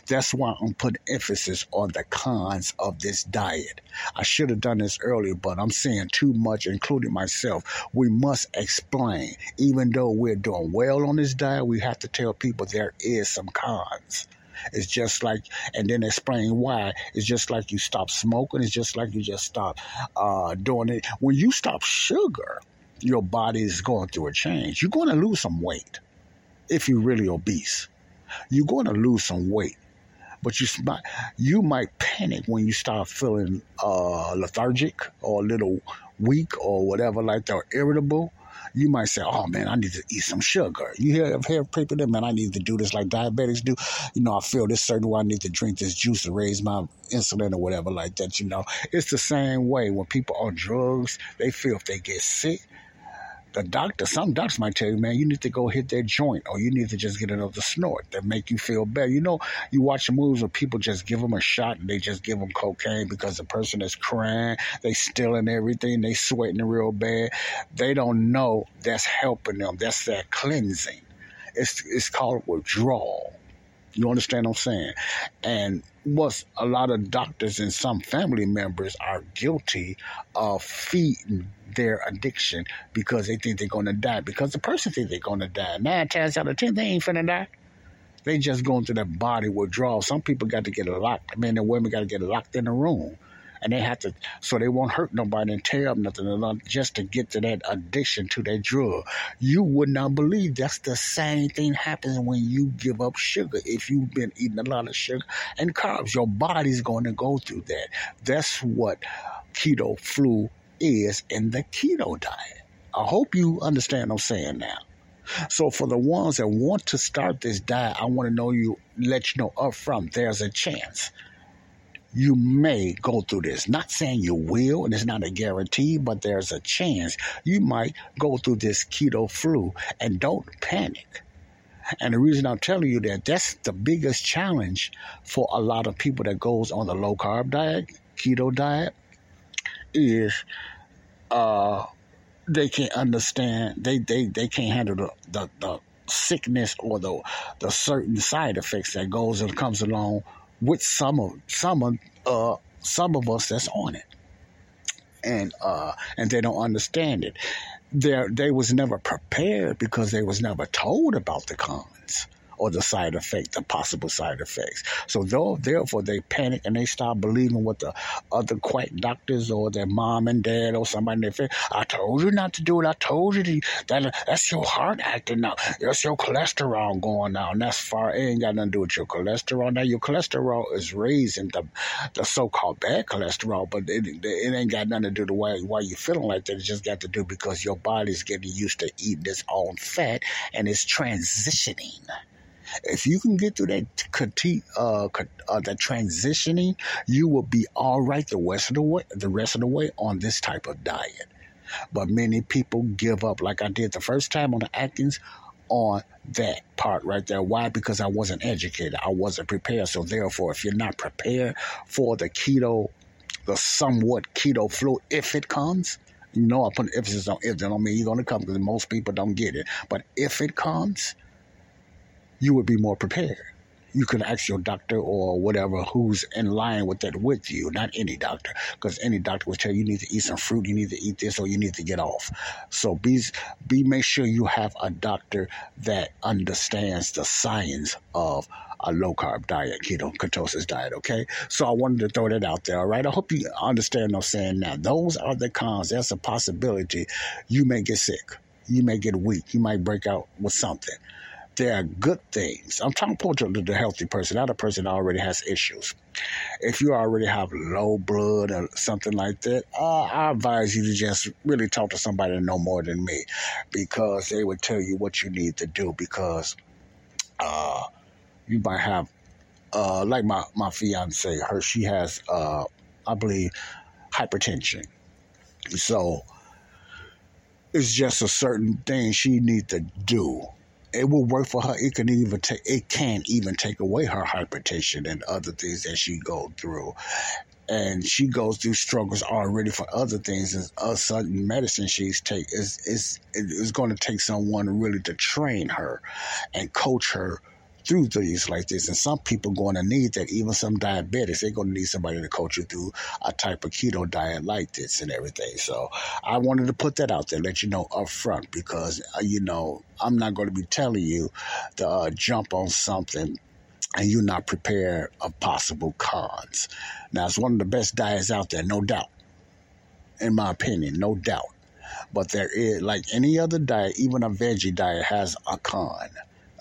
That's why I'm putting emphasis on the cons of this diet. I should have done this earlier, but I'm saying too much, including myself. We must explain. Even though we're doing well on this diet, we have to tell people there is some cons. It's just like, and then explain why. It's just like you stop smoking. It's just like you just stop uh, doing it. When you stop sugar, your body is going through a change. You're going to lose some weight if you're really obese. You're going to lose some weight. But you you might panic when you start feeling uh, lethargic or a little weak or whatever like that, or irritable you might say, "Oh man, I need to eat some sugar." You hear hear people that man, I need to do this like diabetics do. You know, I feel this certain way. I need to drink this juice to raise my insulin or whatever like that. You know, it's the same way when people on drugs. They feel if they get sick, the doctor, some doctors might tell you, man, you need to go hit that joint or you need to just get another snort that make you feel better. You know, you watch movies where people just give them a shot and they just give them cocaine because the person is crying, they stealing everything, they sweating real bad. They don't know that's helping them. That's that cleansing. It's, it's called withdrawal. You understand what I'm saying? And what a lot of doctors and some family members are guilty of feeding their addiction because they think they're going to die. Because the person thinks they're going to die. Nine times out of ten, they ain't finna die. They just going through that body withdrawal. Some people got to get locked. Men and women got to get locked in a room and they have to so they won't hurt nobody and tear up nothing just to get to that addiction to that drug. You would not believe that's the same thing happens when you give up sugar. If you've been eating a lot of sugar and carbs, your body's going to go through that. That's what keto flu is in the keto diet. I hope you understand what I'm saying now. So for the ones that want to start this diet, I want to know you let you know up front there's a chance you may go through this. Not saying you will, and it's not a guarantee, but there's a chance you might go through this keto flu and don't panic. And the reason I'm telling you that that's the biggest challenge for a lot of people that goes on the low carb diet, keto diet, is uh, they can't understand they, they, they can't handle the, the, the sickness or the the certain side effects that goes and comes along with some of some of uh, some of us that's on it, and uh, and they don't understand it. They they was never prepared because they was never told about the cons or the side effect, the possible side effects. So though, therefore they panic and they start believing what the other quack doctors or their mom and dad or somebody in their family, I told you not to do it. I told you to, that that's your heart acting out. That's your cholesterol going down. That's far. It ain't got nothing to do with your cholesterol. Now your cholesterol is raising the the so-called bad cholesterol, but it, it ain't got nothing to do with why why you feeling like that. It just got to do because your body's getting used to eating its own fat and it's transitioning. If you can get through that critique, uh, uh, that transitioning, you will be all right the rest of the way. The rest of the way on this type of diet. But many people give up, like I did the first time on the Atkins, on that part right there. Why? Because I wasn't educated. I wasn't prepared. So therefore, if you're not prepared for the keto, the somewhat keto flu, if it comes, you know I put emphasis on if. That don't mean you're going to come because most people don't get it. But if it comes, you would be more prepared. You can ask your doctor or whatever who's in line with that with you, not any doctor, because any doctor will tell you you need to eat some fruit, you need to eat this, or you need to get off. So be be make sure you have a doctor that understands the science of a low carb diet, keto ketosis diet. Okay, so I wanted to throw that out there. All right, I hope you understand what I'm saying. Now, those are the cons. That's a possibility you may get sick, you may get weak, you might break out with something there are good things. I'm talking to the healthy person, not a person that already has issues. If you already have low blood or something like that, uh, I advise you to just really talk to somebody know more than me because they would tell you what you need to do because uh, you might have, uh, like my, my fiance, her, she has, uh, I believe, hypertension. So it's just a certain thing she needs to do it will work for her. It can even take it can even take away her hypertension and other things that she go through. And she goes through struggles already for other things. And a certain medicine she's take is is is going to take someone really to train her and coach her through things like this. And some people going to need that. Even some diabetics, they're going to need somebody to coach you through a type of keto diet like this and everything. So I wanted to put that out there, let you know up front, because, uh, you know, I'm not going to be telling you to uh, jump on something and you're not prepared of possible cons. Now, it's one of the best diets out there, no doubt. In my opinion, no doubt. But there is, like any other diet, even a veggie diet has a con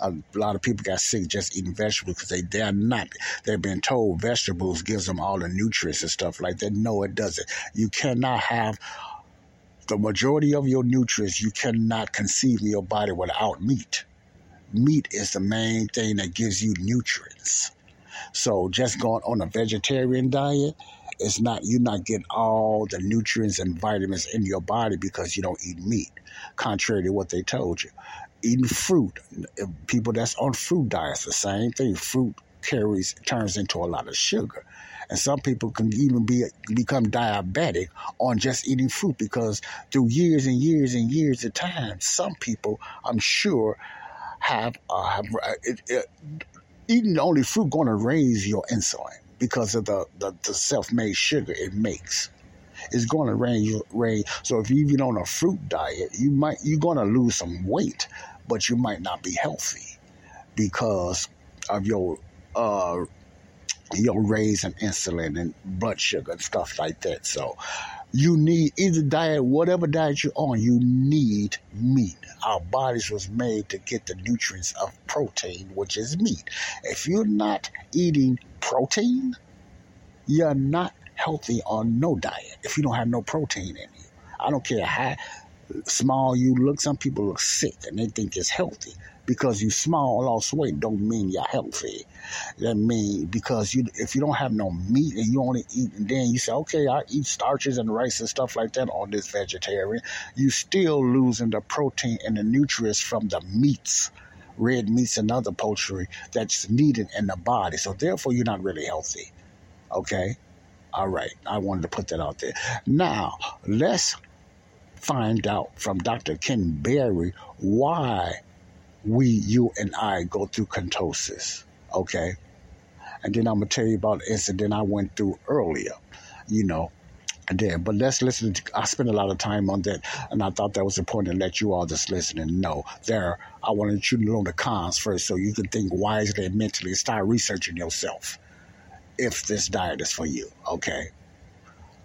a lot of people got sick just eating vegetables because they they're not they've been told vegetables gives them all the nutrients and stuff like that. No, it doesn't. You cannot have the majority of your nutrients. You cannot conceive your body without meat. Meat is the main thing that gives you nutrients. So just going on a vegetarian diet it's not you're not getting all the nutrients and vitamins in your body because you don't eat meat contrary to what they told you eating fruit. People that's on fruit diets, the same thing. Fruit carries turns into a lot of sugar. And some people can even be become diabetic on just eating fruit because through years and years and years of time, some people, I'm sure, have, uh, have uh, it, it, eating only fruit going to raise your insulin because of the, the, the self-made sugar it makes it's going to raise raise. So if you're even on a fruit diet, you might you're going to lose some weight but you might not be healthy because of your uh, your raise in insulin and blood sugar and stuff like that. So you need either diet, whatever diet you're on, you need meat. Our bodies was made to get the nutrients of protein, which is meat. If you're not eating protein, you're not healthy on no diet. If you don't have no protein in you, I don't care how small you look, some people look sick and they think it's healthy. Because you small lost weight don't mean you're healthy. That mean because you if you don't have no meat and you only eat and then you say, okay, I eat starches and rice and stuff like that on this vegetarian, you still losing the protein and the nutrients from the meats red meats and other poultry that's needed in the body. So therefore, you're not really healthy. Okay. All right. I wanted to put that out there. Now, let's find out from Dr. Ken Berry why we, you, and I go through ketosis. Okay? And then I'm going to tell you about the incident I went through earlier, you know. There, but let's listen. To, I spent a lot of time on that, and I thought that was important to let you all that's listening know. There, I wanted you to know the cons first, so you can think wisely and mentally. Start researching yourself if this diet is for you. Okay,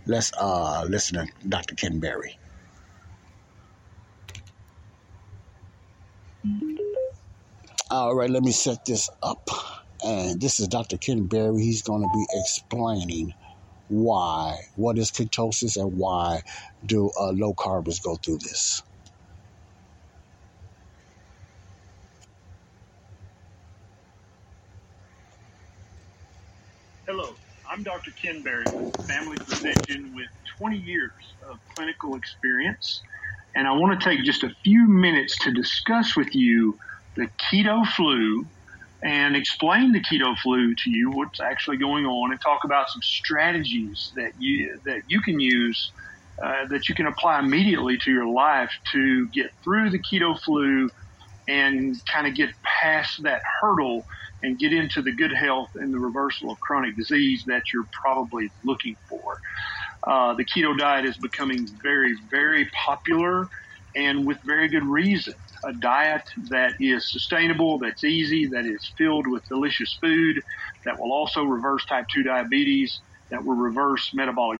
let's uh listen to Dr. Ken Berry. All right, let me set this up. And this is Dr. Ken Berry. He's going to be explaining why, what is ketosis, and why do uh, low carbers go through this. Hello, I'm Dr. Ken Berry, family physician with 20 years of clinical experience. And I want to take just a few minutes to discuss with you the keto flu and explain the keto flu to you, what's actually going on, and talk about some strategies that you that you can use uh, that you can apply immediately to your life to get through the keto flu and kind of get past that hurdle and get into the good health and the reversal of chronic disease that you're probably looking for. Uh, the keto diet is becoming very, very popular and with very good reason. A diet that is sustainable, that's easy, that is filled with delicious food, that will also reverse type 2 diabetes, that will reverse metabolic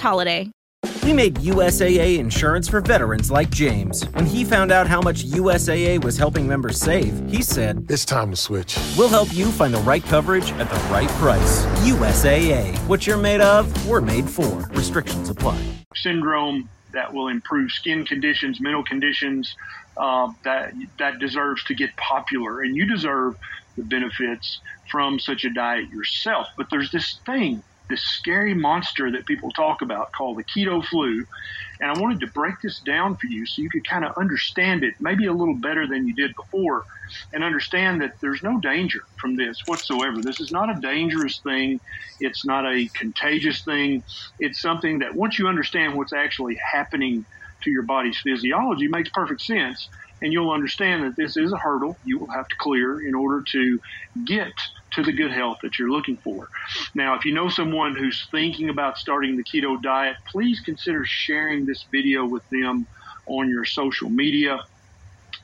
holiday. We made USAA insurance for veterans like James. When he found out how much USAA was helping members save, he said, It's time to switch. We'll help you find the right coverage at the right price. USAA. What you're made of, we're made for. Restrictions apply. Syndrome that will improve skin conditions, mental conditions, uh, that that deserves to get popular, and you deserve the benefits from such a diet yourself. But there's this thing, this scary monster that people talk about called the keto flu, and I wanted to break this down for you so you could kind of understand it, maybe a little better than you did before, and understand that there's no danger from this whatsoever. This is not a dangerous thing. It's not a contagious thing. It's something that once you understand what's actually happening to your body's physiology, makes perfect sense. And you'll understand that this is a hurdle you will have to clear in order to get to the good health that you're looking for. Now, if you know someone who's thinking about starting the keto diet, please consider sharing this video with them on your social media.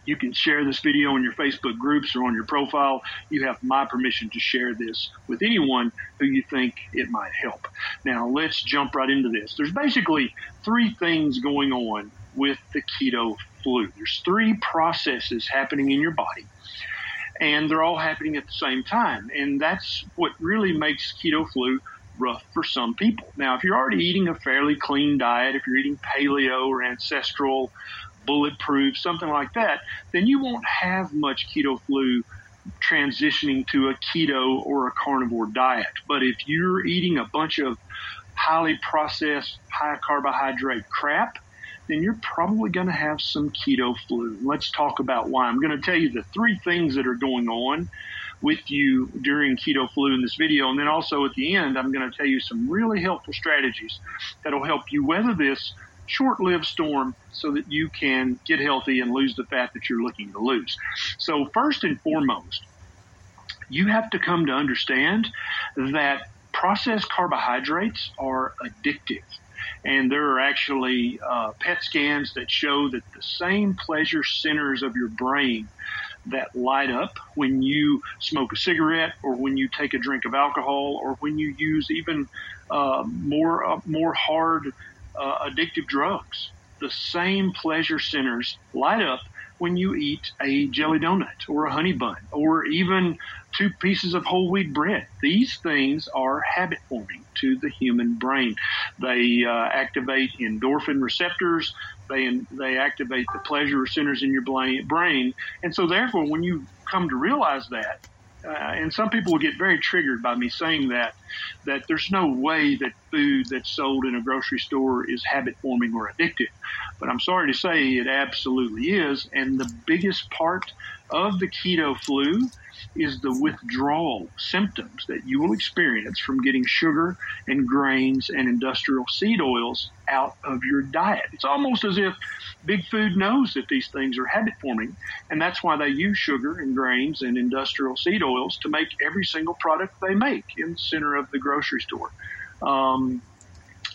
You can share this video on your Facebook groups or on your profile. You have my permission to share this with anyone who you think it might help. Now, let's jump right into this. There's basically three things going on with the keto flu. There's three processes happening in your body and they're all happening at the same time. And that's what really makes keto flu rough for some people. Now, if you're already eating a fairly clean diet, if you're eating paleo or ancestral, bulletproof, something like that, then you won't have much keto flu transitioning to a keto or a carnivore diet. But if you're eating a bunch of highly processed, high carbohydrate crap, then you're probably going to have some keto flu. Let's talk about why. I'm going to tell you the three things that are going on with you during keto flu in this video. And then also at the end, I'm going to tell you some really helpful strategies that'll help you weather this short lived storm so that you can get healthy and lose the fat that you're looking to lose. So, first and foremost, you have to come to understand that processed carbohydrates are addictive. And there are actually uh, PET scans that show that the same pleasure centers of your brain that light up when you smoke a cigarette or when you take a drink of alcohol or when you use even uh, more uh, more hard uh, addictive drugs. The same pleasure centers light up when you eat a jelly donut or a honey bun or even two pieces of whole wheat bread. These things are habit forming to the human brain. They uh, activate endorphin receptors. They they activate the pleasure centers in your brain, and so therefore, when you come to realize that, uh, and some people will get very triggered by me saying that, that there's no way that food that's sold in a grocery store is habit forming or addictive. But I'm sorry to say it absolutely is. And the biggest part of the keto flu is the withdrawal symptoms that you will experience from getting sugar and grains and industrial seed oils out of your diet. It's almost as if Big Food knows that these things are habit forming, and that's why they use sugar and grains and industrial seed oils to make every single product they make in the center of the grocery store. Um,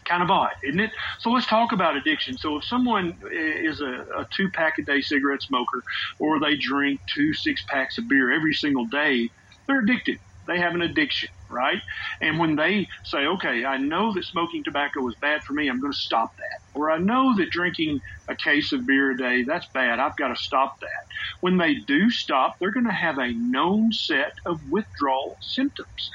kind of odd, isn't it? So let's talk about addiction. So if someone is a, a two pack a day cigarette smoker or they drink two six packs of beer every single day, they're addicted. They have an addiction, right? And when they say, okay, I know that smoking tobacco is bad for me, I'm going to stop that. Or I know that drinking a case of beer a day, that's bad, I've got to stop that. When they do stop, they're going to have a known set of withdrawal symptoms.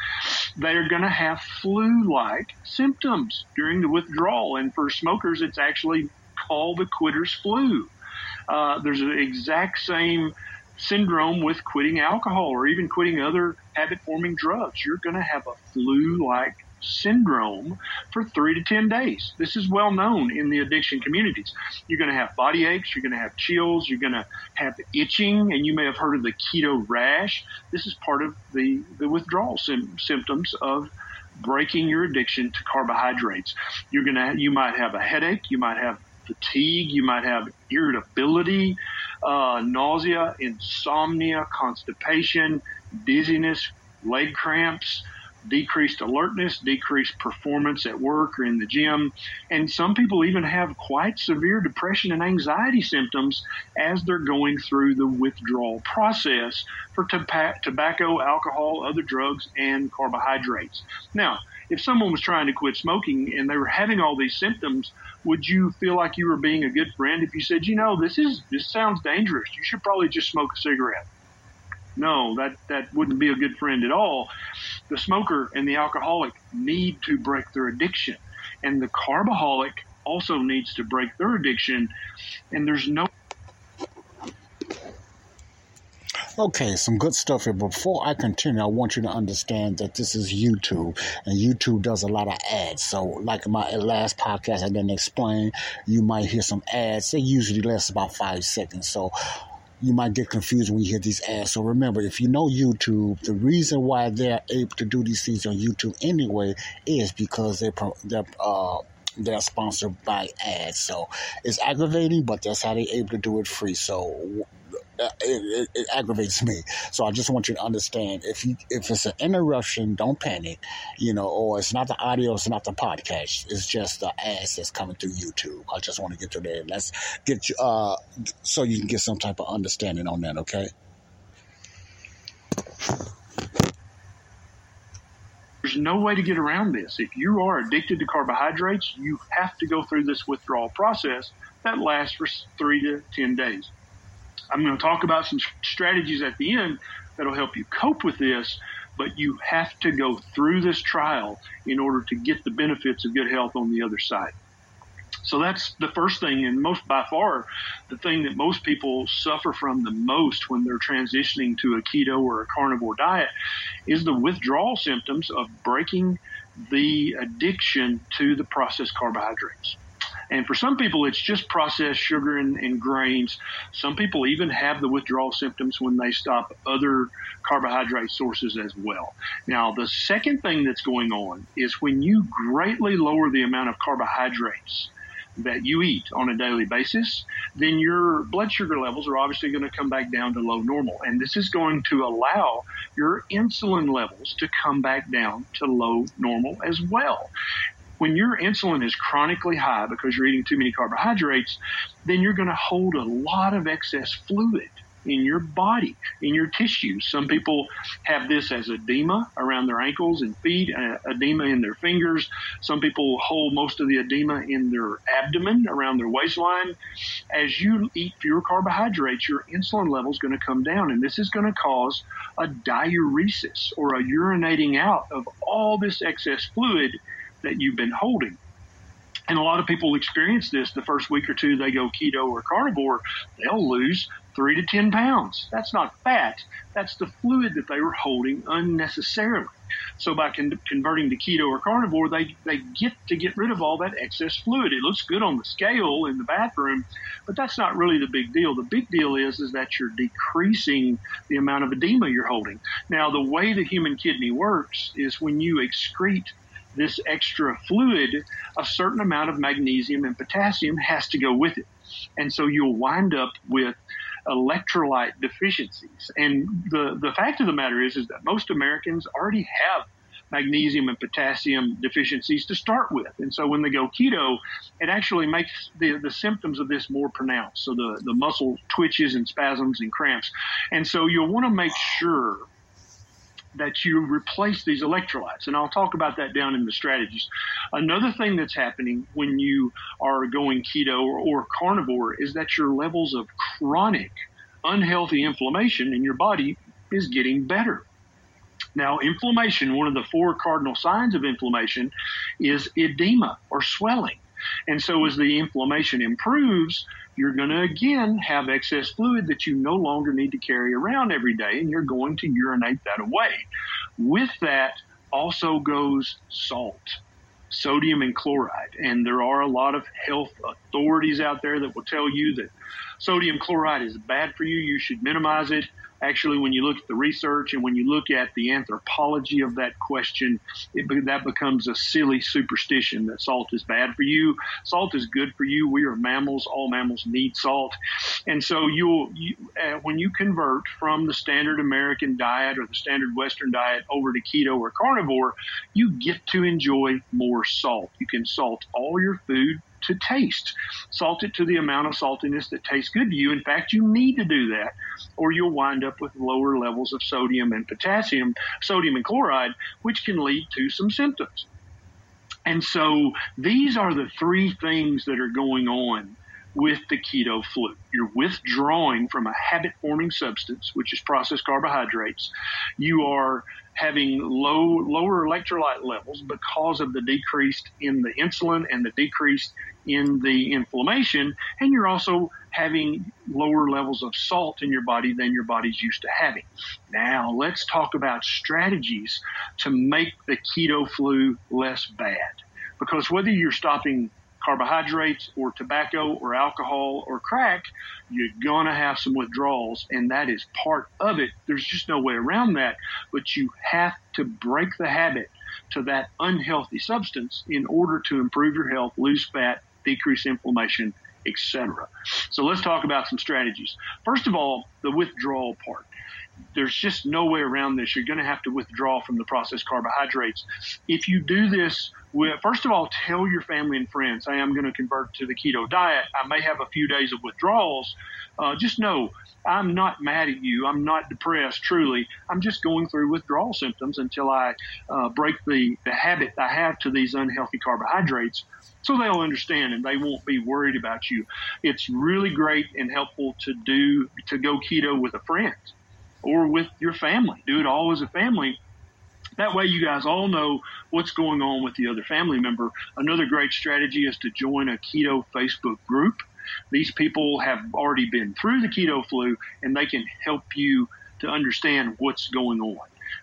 They're going to have flu like symptoms during the withdrawal. And for smokers, it's actually called the quitter's flu. Uh, there's an exact same syndrome with quitting alcohol or even quitting other habit forming drugs. You're going to have a flu like syndrome for three to 10 days. This is well known in the addiction communities. You're going to have body aches, you're going to have chills, you're going to have itching, and you may have heard of the keto rash. This is part of the, the withdrawal sim- symptoms of breaking your addiction to carbohydrates. You're going to, you might have a headache, you might have fatigue, you might have irritability, uh, nausea, insomnia, constipation, dizziness, leg cramps, decreased alertness, decreased performance at work or in the gym. And some people even have quite severe depression and anxiety symptoms as they're going through the withdrawal process for tobacco, alcohol, other drugs, and carbohydrates. Now, if someone was trying to quit smoking and they were having all these symptoms, would you feel like you were being a good friend if you said, you know, this is this sounds dangerous. You should probably just smoke a cigarette. No, that, that wouldn't be a good friend at all. The smoker and the alcoholic need to break their addiction. And the carbaholic also needs to break their addiction. And there's no Okay, some good stuff here. Before I continue, I want you to understand that this is YouTube, and YouTube does a lot of ads. So, like my last podcast, I didn't explain, you might hear some ads. They usually last about five seconds. So, you might get confused when you hear these ads. So remember, if you know YouTube, the reason why they're able to do these things on YouTube anyway is because they're they're uh, they're sponsored by ads. So it's aggravating, but that's how they're able to do it free. So it, it, it, aggravates me. So I just want you to understand if you if it's an interruption, don't panic, you know, or it's not the audio, it's not the podcast, it's just the ads that's coming through YouTube. I just want to get to there. Let's get you uh so you can get some type of understanding on that, okay? There's no way to get around this. If you are addicted to carbohydrates, you have to go through this withdrawal process that lasts for three to 10 days. I'm going to talk about some strategies at the end that'll help you cope with this, but you have to go through this trial in order to get the benefits of good health on the other side. So that's the first thing, and most by far, the thing that most people suffer from the most when they're transitioning to a keto or a carnivore diet is the withdrawal symptoms of breaking the addiction to the processed carbohydrates. And for some people, it's just processed sugar and, and, grains. Some people even have the withdrawal symptoms when they stop other carbohydrate sources as well. Now, the second thing that's going on is when you greatly lower the amount of carbohydrates that you eat on a daily basis, then your blood sugar levels are obviously going to come back down to low normal. And this is going to allow your insulin levels to come back down to low normal as well when your insulin is chronically high because you're eating too many carbohydrates, then you're going to hold a lot of excess fluid in your body, in your tissues. Some people have this as edema around their ankles and feet, uh, edema in their fingers. Some people hold most of the edema in their abdomen around their waistline. As you eat fewer carbohydrates, your insulin level is going to come down, and this is going to cause a diuresis or a urinating out of all this excess fluid that you've been holding. And a lot of people experience this the first week or two they go keto or carnivore, they'll lose three to 10 pounds. That's not fat. That's the fluid that they were holding unnecessarily. So by con- converting to keto or carnivore, they, they get to get rid of all that excess fluid. It looks good on the scale in the bathroom, but that's not really the big deal. The big deal is, is that you're decreasing the amount of edema you're holding. Now, the way the human kidney works is when you excrete this extra fluid, a certain amount of magnesium and potassium has to go with it. And so you'll wind up with electrolyte deficiencies. And the, the fact of the matter is, is that most Americans already have magnesium and potassium deficiencies to start with. And so when they go keto, it actually makes the, the symptoms of this more pronounced. So the, the muscle twitches and spasms and cramps. And so you'll want to make sure that you replace these electrolytes. And I'll talk about that down in the strategies. Another thing that's happening when you are going keto or, or carnivore is that your levels of chronic unhealthy inflammation in your body is getting better. Now, inflammation, one of the four cardinal signs of inflammation is edema or swelling. And so as the inflammation improves, you're going to again have excess fluid that you no longer need to carry around every day, and you're going to urinate that away. With that also goes salt, sodium and chloride. And there are a lot of health authorities out there that will tell you that sodium chloride is bad for you. You should minimize it actually, when you look at the research and when you look at the anthropology of that question, it, that becomes a silly superstition that salt is bad for you. Salt is good for you. We are mammals. All mammals need salt. And so you'll, you, uh, when you convert from the standard American diet or the standard Western diet over to keto or carnivore, you get to enjoy more salt. You can salt all your food to taste. Salt it to the amount of saltiness that tastes good to you. In fact, you need to do that, or you'll wind up with lower levels of sodium and potassium, sodium and chloride, which can lead to some symptoms. And so these are the three things that are going on with the keto flu. You're withdrawing from a habit forming substance, which is processed carbohydrates. You are having low lower electrolyte levels because of the decrease in the insulin and the decrease in the inflammation and you're also having lower levels of salt in your body than your body's used to having. Now, let's talk about strategies to make the keto flu less bad. Because whether you're stopping carbohydrates or tobacco or alcohol or crack, you're going to have some withdrawals, and that is part of it. There's just no way around that, but you have to break the habit to that unhealthy substance in order to improve your health, lose fat, decrease inflammation, etc. So let's talk about some strategies. First of all, the withdrawal part there's just no way around this. You're going to have to withdraw from the processed carbohydrates. If you do this, with, first of all, tell your family and friends, hey, I'm going to convert to the keto diet. I may have a few days of withdrawals. Uh, just know I'm not mad at you. I'm not depressed, truly. I'm just going through withdrawal symptoms until I uh, break the, the habit I have to these unhealthy carbohydrates so they'll understand and they won't be worried about you. It's really great and helpful to do to go keto with a friend or with your family. Do it all as a family. That way, you guys all know what's going on with the other family member. Another great strategy is to join a keto Facebook group. These people have already been through the keto flu and they can help you to understand what's going on.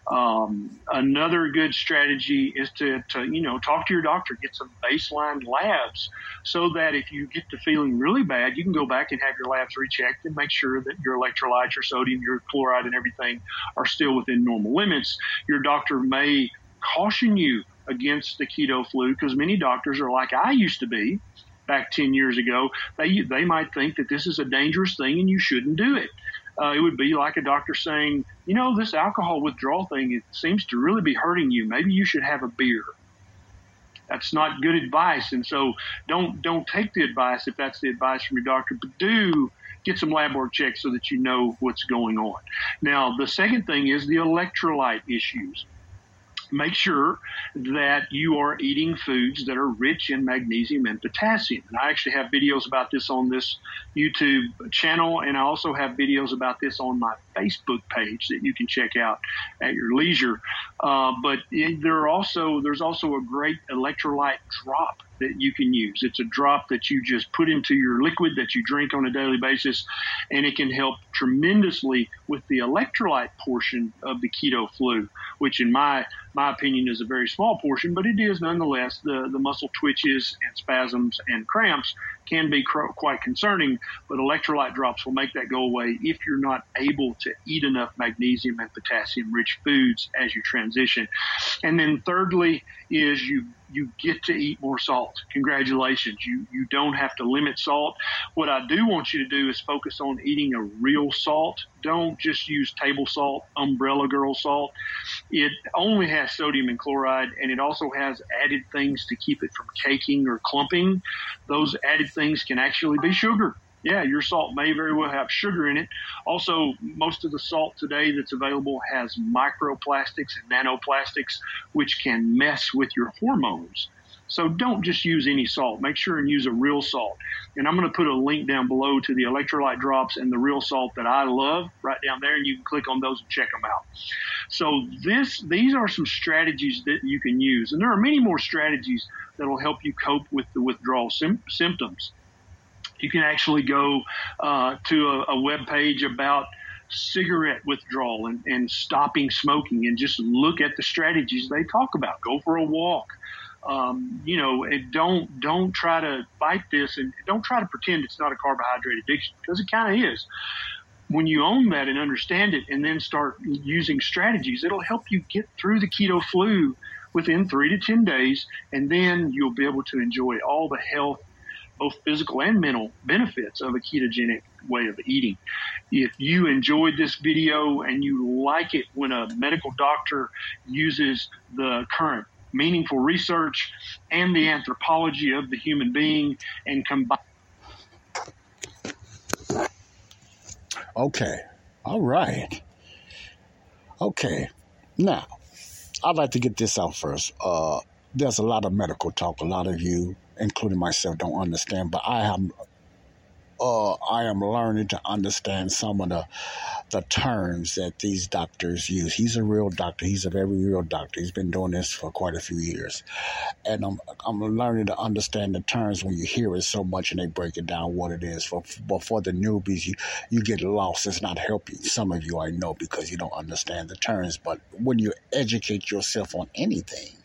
Um, another good strategy is to, to, you know, talk to your doctor, get some baseline labs so that if you get to feeling really bad, you can go back and have your labs rechecked and make sure that your electrolytes, your sodium, your chloride, and everything are still within normal limits. Your doctor may caution you against the keto flu because many doctors are like I used to be back 10 years ago. They, they might think that this is a dangerous thing and you shouldn't do it uh, it would be like a doctor saying, you know, this alcohol withdrawal thing, it seems to really be hurting you. Maybe you should have a beer. That's not good advice. And so don't, don't take the advice if that's the advice from your doctor, but do get some lab work checks so that you know what's going on. Now, the second thing is the electrolyte issues make sure that you are eating foods that are rich in magnesium and potassium. And I actually have videos about this on this YouTube channel, and I also have videos about this on my Facebook page that you can check out at your leisure. Uh, but there are also there's also a great electrolyte drop that you can use. It's a drop that you just put into your liquid that you drink on a daily basis, and it can help tremendously with the electrolyte portion of the keto flu, which in my my opinion is a very small portion, but it is nonetheless the, the muscle twitches and spasms and cramps can be quite concerning, but electrolyte drops will make that go away if you're not able to eat enough magnesium and potassium rich foods as you transition. And then thirdly is you you get to eat more salt. Congratulations. You you don't have to limit salt. What I do want you to do is focus on eating a real salt. Don't just use table salt, umbrella girl salt. It only has sodium and chloride and it also has added things to keep it from caking or clumping. Those added things can actually be sugar yeah, your salt may very well have sugar in it. Also, most of the salt today that's available has microplastics and nanoplastics, which can mess with your hormones. So don't just use any salt. Make sure and use a real salt. And I'm going to put a link down below to the electrolyte drops and the real salt that I love right down there, and you can click on those and check them out. So this, these are some strategies that you can use, and there are many more strategies that will help you cope with the withdrawal sim- symptoms you can actually go uh, to a, a web page about cigarette withdrawal and, and stopping smoking and just look at the strategies they talk about. Go for a walk. Um, you know, and don't don't try to fight this, and don't try to pretend it's not a carbohydrate addiction because it kind of is. When you own that and understand it, and then start using strategies, it'll help you get through the keto flu within three to ten days, and then you'll be able to enjoy all the health, both physical and mental benefits of a ketogenic way of eating. If you enjoyed this video and you like it when a medical doctor uses the current meaningful research and the anthropology of the human being and combine. Okay. All right. Okay. Now, I'd like to get this out first. Uh, there's a lot of medical talk. A lot of you, including myself, don't understand, but I am uh, I am learning to understand some of the the terms that these doctors use. He's a real doctor. He's a very real doctor. He's been doing this for quite a few years, and I'm I'm learning to understand the terms when you hear it so much and they break it down what it is. For but for the newbies, you you get lost. It's not helping. Some of you I know because you don't understand the terms. But when you educate yourself on anything,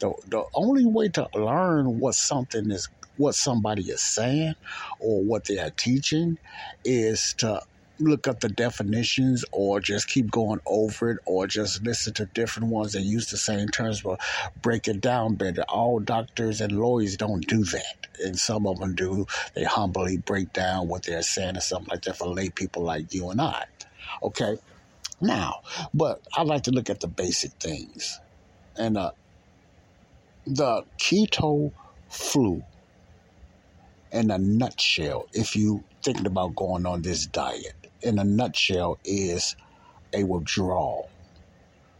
the the only way to learn what something is what somebody is saying or what they are teaching is to look up the definitions or just keep going over it or just listen to different ones that use the same terms but break it down better. All doctors and lawyers don't do that. And some of them do. They humbly break down what they're saying or something like that for lay people like you and I. Okay? Now, but I like to look at the basic things. And uh, the keto flu in a nutshell, if you thinking about going on this diet, in a nutshell, is a withdrawal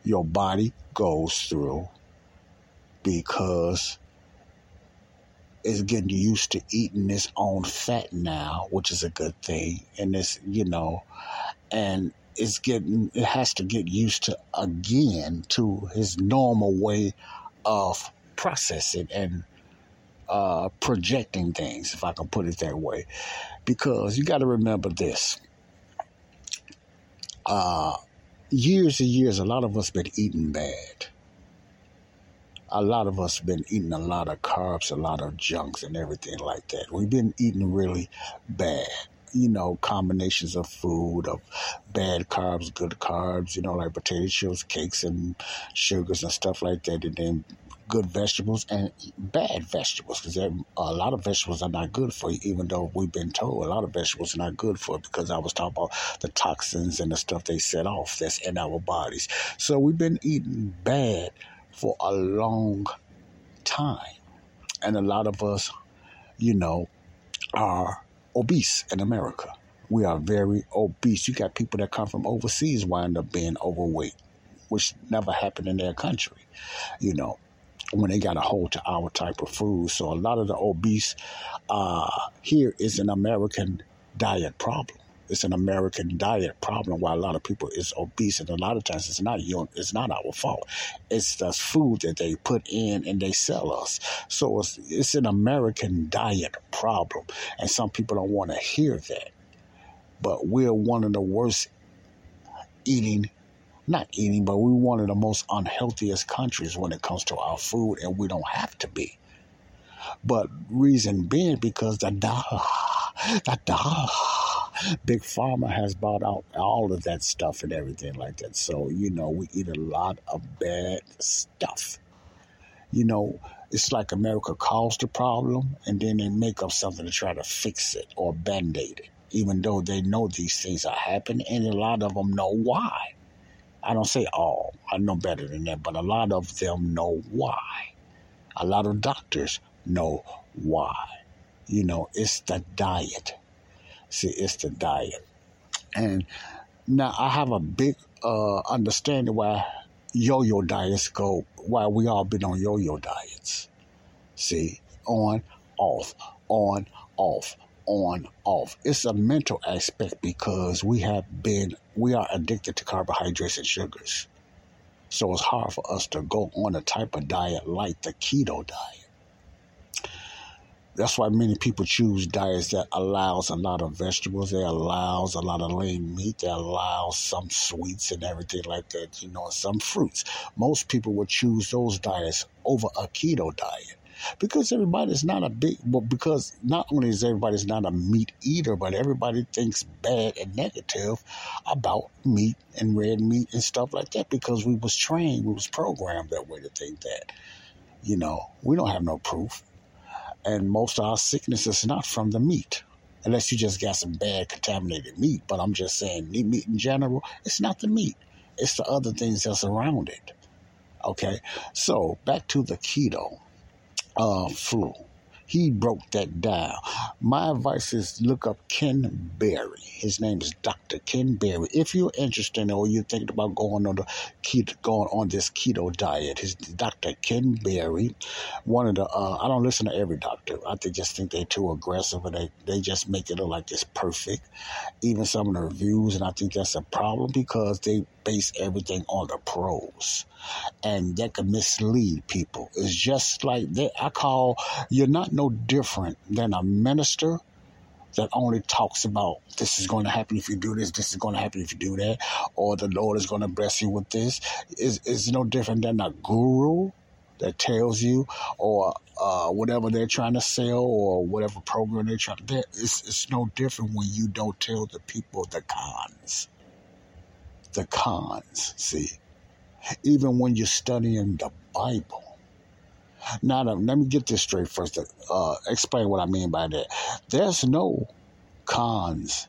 your body goes through because it's getting used to eating its own fat now, which is a good thing. And it's, you know, and it's getting, it has to get used to again to his normal way of processing and uh, projecting things, if I can put it that way. Because you got to remember this. Uh, years and years, a lot of us been eating bad. A lot of us been eating a lot of carbs, a lot of junks, and everything like that. We've been eating really bad you know, combinations of food, of bad carbs, good carbs, you know, like potato chips, cakes, and sugars and stuff like that. And then good vegetables and bad vegetables because a lot of vegetables are not good for you, even though we've been told a lot of vegetables are not good for it because I was talking about the toxins and the stuff they set off that's in our bodies. So we've been eating bad for a long time. And a lot of us, you know, are obese in America. We are very obese. You got people that come from overseas wind up being overweight, which never happened in their country, you know when they got a hold to our type of food. So a lot of the obese uh, here is an American diet problem. It's an American diet problem why a lot of people is obese, and a lot of times it's not you. It's not our fault. It's the food that they put in and they sell us. So it's it's an American diet problem, and some people don't want to hear that. But we're one of the worst eating not eating, but we're one of the most unhealthiest countries when it comes to our food, and we don't have to be. But reason being because the dollar, the dollar, big pharma has bought out all of that stuff and everything like that. So you know we eat a lot of bad stuff. You know, it's like America caused the problem, and then they make up something to try to fix it or band aid it, even though they know these things are happening, and a lot of them know why. I don't say all, I know better than that, but a lot of them know why. A lot of doctors know why. You know, it's the diet. See, it's the diet. And now I have a big uh, understanding why yo yo diets go, why we all been on yo yo diets. See, on, off, on, off, on off. It's a mental aspect because we have been we are addicted to carbohydrates and sugars. So it's hard for us to go on a type of diet like the keto diet. that's why many people choose diets that allows a lot of vegetables, they allows a lot of lean meat, they allows some sweets and everything like that, you know, some fruits. Most people would choose those diets over a keto diet because everybody's not a big well because not only is everybody's not a meat eater but everybody thinks bad and negative about meat and red meat and stuff like that because we was trained we was programmed that way to think that you know. We don't have no proof. And most of our sickness is not from the meat unless you just got some bad contaminated meat. But i'm just saying meat in general it's not the meat. It's the other things that's around it. Okay? So back to the keto uh, flu he broke that down. My advice is look up Ken Berry. His name is Dr. Ken Berry. If you're interested or you're thinking about going on the keto, going on this keto diet, his Dr. Ken Berry, one of the uh, I don't listen to every doctor. I just think they're too aggressive and they, they just make it look like it's perfect. Even some of the reviews, and I think that's a problem because they base everything on the pros. And that can mislead people. It's just like that I call you're not no different than a minister that only talks about this is going to happen if you do this, this is going to happen if you do that, or the Lord is going to bless you with this. Is is no different than a guru that tells you, or uh, whatever they're trying to sell, or whatever program they're trying to. It's it's no different when you don't tell the people the cons. The cons. See, even when you're studying the Bible now, let me get this straight first. Uh, explain what I mean by that. There's no cons.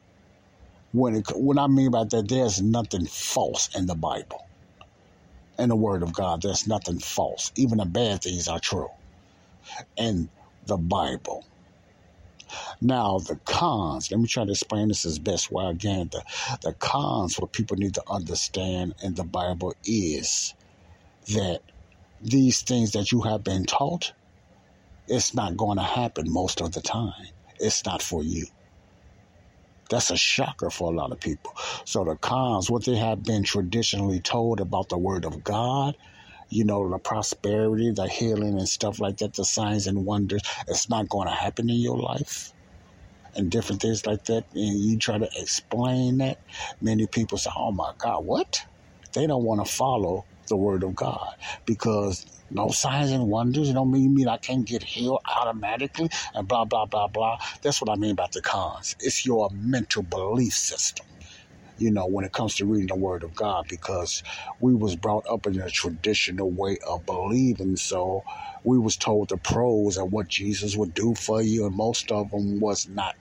When it, I mean by that, there's nothing false in the Bible. In the Word of God, there's nothing false. Even the bad things are true in the Bible. Now, the cons, let me try to explain this as best way again. The, the cons, what people need to understand in the Bible is that these things that you have been taught, it's not going to happen most of the time. It's not for you. That's a shocker for a lot of people. So the cons, what they have been traditionally told about the word of God, you know, the prosperity, the healing and stuff like that, the signs and wonders, it's not going to happen in your life. And different things like that. And you try to explain that. Many people say, oh my God, what? They don't want to follow the word of God because no signs and wonders. don't mean, mean I can't get healed automatically and blah, blah, blah, blah. That's what I mean by the cons. It's your mental belief system, you know, when it comes to reading the word of God because we was brought up in a traditional way of believing. So we was told the pros and what Jesus would do for you and most of them was not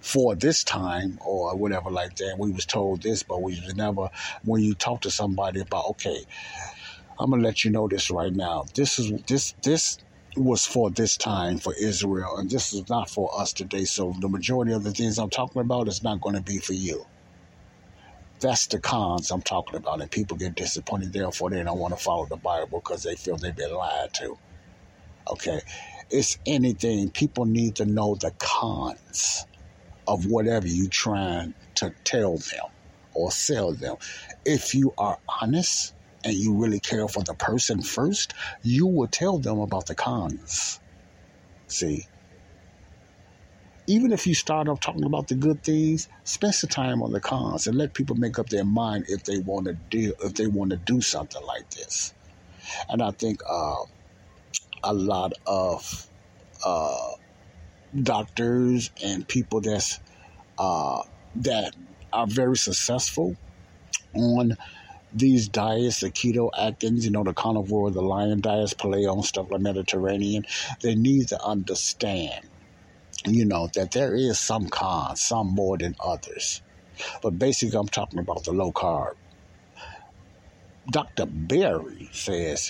for this time or whatever like that. We was told this, but we was never. When you talk to somebody about, okay, I'm gonna let you know this right now. This is this this was for this time for Israel, and this is not for us today. So the majority of the things I'm talking about is not going to be for you. That's the cons I'm talking about, and people get disappointed. Therefore, they don't want to follow the Bible because they feel they've been lied to. Okay, it's anything. People need to know the cons of whatever you're trying to tell them or sell them. If you are honest and you really care for the person first, you will tell them about the cons. See? Even if you start off talking about the good things, spend some time on the cons and let people make up their mind if they want to do if they want to do something like this. And I think uh, a lot of uh, doctors and people that's uh, that are very successful on these diets, the keto Atkins, you know, the carnivore, the lion diets, paleo, stuff like Mediterranean, they need to understand, you know, that there is some cons, some more than others. But basically, I'm talking about the low carb. Dr. Berry says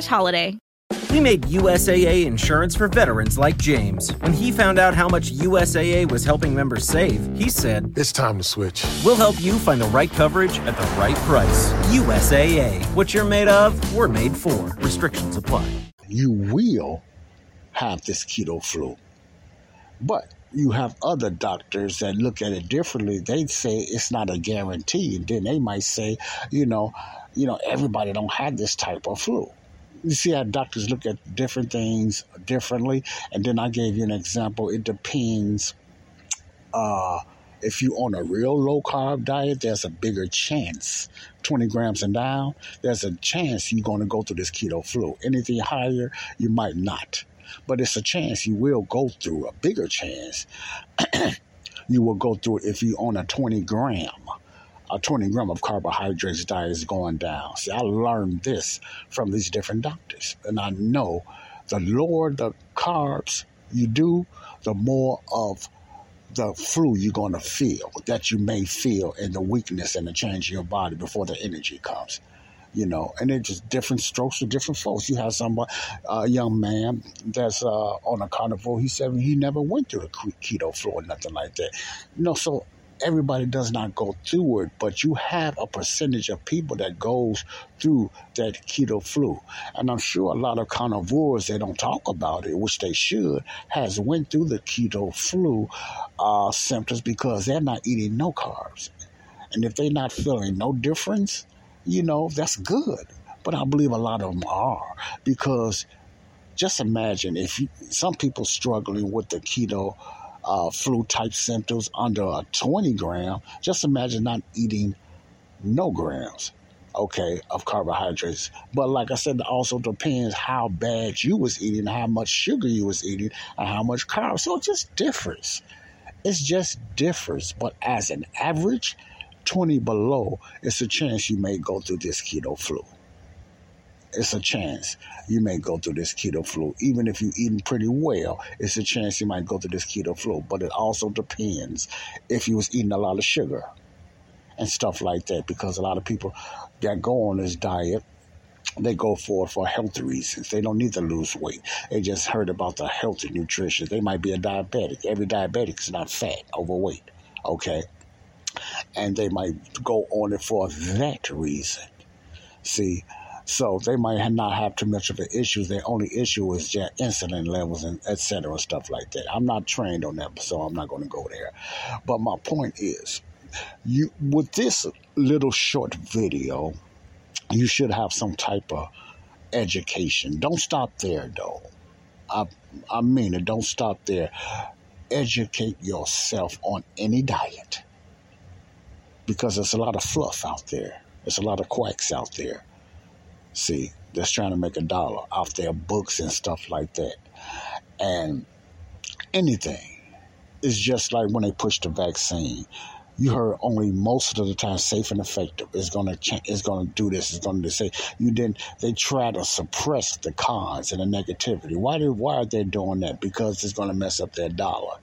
holiday. We made USAA insurance for veterans like James. When he found out how much USAA was helping members save, he said, It's time to switch. We'll help you find the right coverage at the right price. USAA. What you're made of, we're made for. Restrictions apply. You will have this keto flu. But you have other doctors that look at it differently. They say it's not a guarantee, and then they might say, you know, you know, everybody don't have this type of flu. You see how doctors look at different things differently, and then I gave you an example. It depends. Uh, if you're on a real low carb diet, there's a bigger chance, 20 grams and down, there's a chance you're going to go through this keto flu. Anything higher, you might not but it's a chance you will go through a bigger chance you will go through it if you own a 20 gram a 20 gram of carbohydrates diet is going down see i learned this from these different doctors and i know the lower the carbs you do the more of the flu you're going to feel that you may feel and the weakness and the change in your body before the energy comes you know, and it's just different strokes for different folks. You have a uh, young man that's uh, on a carnivore. He said he never went through a keto flu or nothing like that. You know, so everybody does not go through it, but you have a percentage of people that goes through that keto flu. And I'm sure a lot of carnivores they don't talk about it, which they should, has went through the keto flu uh, symptoms because they're not eating no carbs. And if they're not feeling no difference, you know, that's good. But I believe a lot of them are because just imagine if you, some people struggling with the keto uh, flu type symptoms under a 20 gram, just imagine not eating no grams okay, of carbohydrates. But like I said, it also depends how bad you was eating, how much sugar you was eating, and how much carbs. So it just differs. It's just differs. But as an average, 20 below, it's a chance you may go through this keto flu. It's a chance you may go through this keto flu. Even if you're eating pretty well, it's a chance you might go through this keto flu. But it also depends if you was eating a lot of sugar and stuff like that. Because a lot of people that go on this diet, they go for it for health reasons. They don't need to lose weight. They just heard about the healthy nutrition. They might be a diabetic. Every diabetic is not fat, overweight. Okay and they might go on it for that reason. See, so they might not have too much of an issue. Their only issue is just insulin levels and etc. stuff like that. I'm not trained on that, so I'm not going to go there. But my point is, you with this little short video, you should have some type of education. Don't stop there, though. I I mean it. Don't stop there. Educate yourself on any diet because there's a lot of fluff out there. There's a lot of quacks out there. See, that's trying to make a dollar off their books and stuff like that. And anything is just like when they push the vaccine. You heard only most of the time safe and effective. It's gonna change. It's gonna do this. It's gonna say you didn't. They try to suppress the cons and the negativity. Why do? Why are they doing that? Because it's gonna mess up their dollar.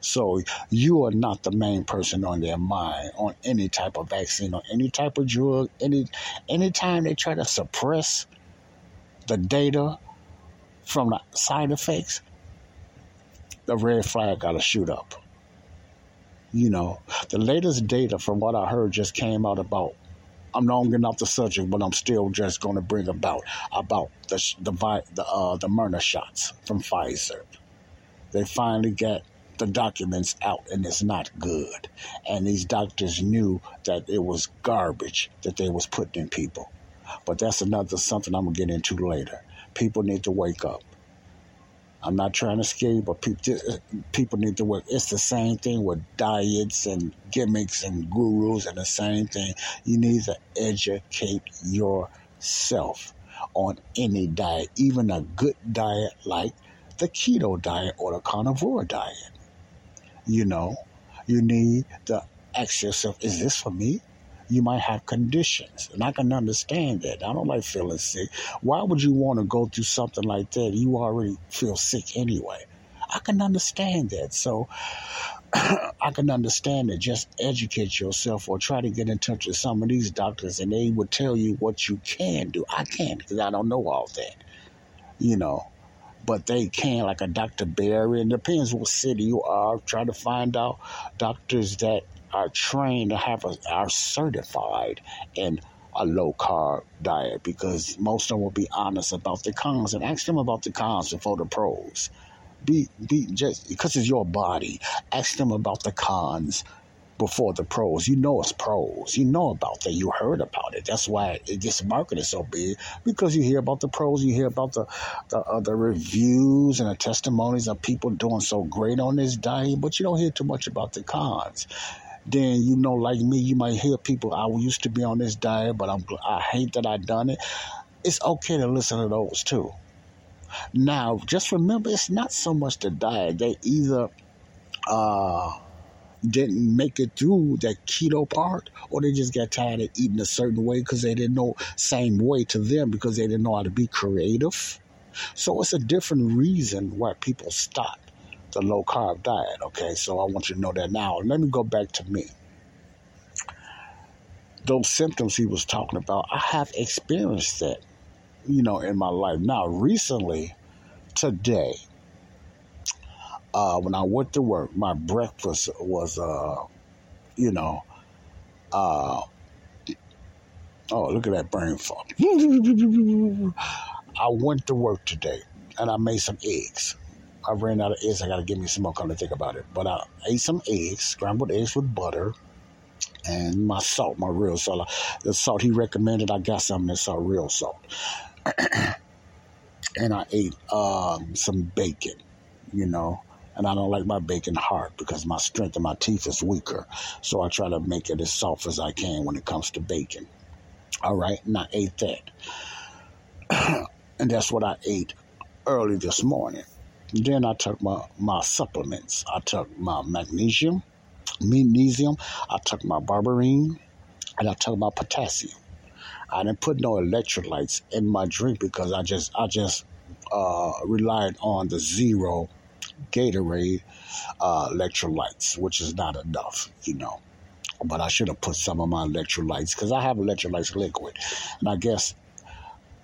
So you are not the main person on their mind on any type of vaccine or any type of drug. Any anytime they try to suppress the data from the side effects, the red flag got to shoot up. You know, the latest data from what I heard just came out about. I'm not getting off the subject, but I'm still just going to bring about about the the the uh, the Moderna shots from Pfizer. They finally got the documents out and it's not good. And these doctors knew that it was garbage that they was putting in people. But that's another something I'm gonna get into later. People need to wake up. I'm not trying to scare you, but people, uh, people need to work. It's the same thing with diets and gimmicks and gurus and the same thing. You need to educate yourself on any diet, even a good diet like the keto diet or the carnivore diet. You know, you need to ask yourself, is this for me? You might have conditions, and I can understand that. I don't like feeling sick. Why would you want to go through something like that? You already feel sick anyway. I can understand that. So I can understand that. Just educate yourself or try to get in touch with some of these doctors and they will tell you what you can do. I can't because I don't know all that. you know. But they can, like a Dr. Berry, and depends what city you are. Try to find out doctors that are trained to have a, are certified in a low carb diet because most of them will be honest about the cons and ask them about the cons before the pros. Be be just because it's your body. Ask them about the cons before the pros. You know it's pros. You know about that. You heard about it. That's why it gets marketed so big because you hear about the pros. You hear about the the, uh, the reviews and the testimonies of people doing so great on this diet, but you don't hear too much about the cons. Then you know, like me, you might hear people. I used to be on this diet, but I'm I hate that I done it. It's okay to listen to those too. Now, just remember, it's not so much the diet. They either uh, didn't make it through that keto part, or they just got tired of eating a certain way because they didn't know same way to them because they didn't know how to be creative. So it's a different reason why people stop the low carb diet. Okay, so I want you to know that now. Let me go back to me. Those symptoms he was talking about, I have experienced that, you know, in my life. Now, recently, today, uh, when I went to work, my breakfast was, uh, you know, uh, oh, look at that brain fog. I went to work today and I made some eggs. I ran out of eggs. I got to give me some more come to think about it. But I ate some eggs, scrambled eggs with butter, and my salt, my real salt. The salt he recommended, I got some of that salt, real salt. and I ate um, some bacon, you know. And I don't like my bacon hard because my strength of my teeth is weaker. So I try to make it as soft as I can when it comes to bacon. All right, and I ate that. and that's what I ate early this morning. Then I took my, my supplements. I took my magnesium, magnesium. I took my berberine, and I took my potassium. I didn't put no electrolytes in my drink because I just I just uh, relied on the zero Gatorade uh, electrolytes, which is not enough, you know. But I should have put some of my electrolytes because I have electrolytes liquid, and I guess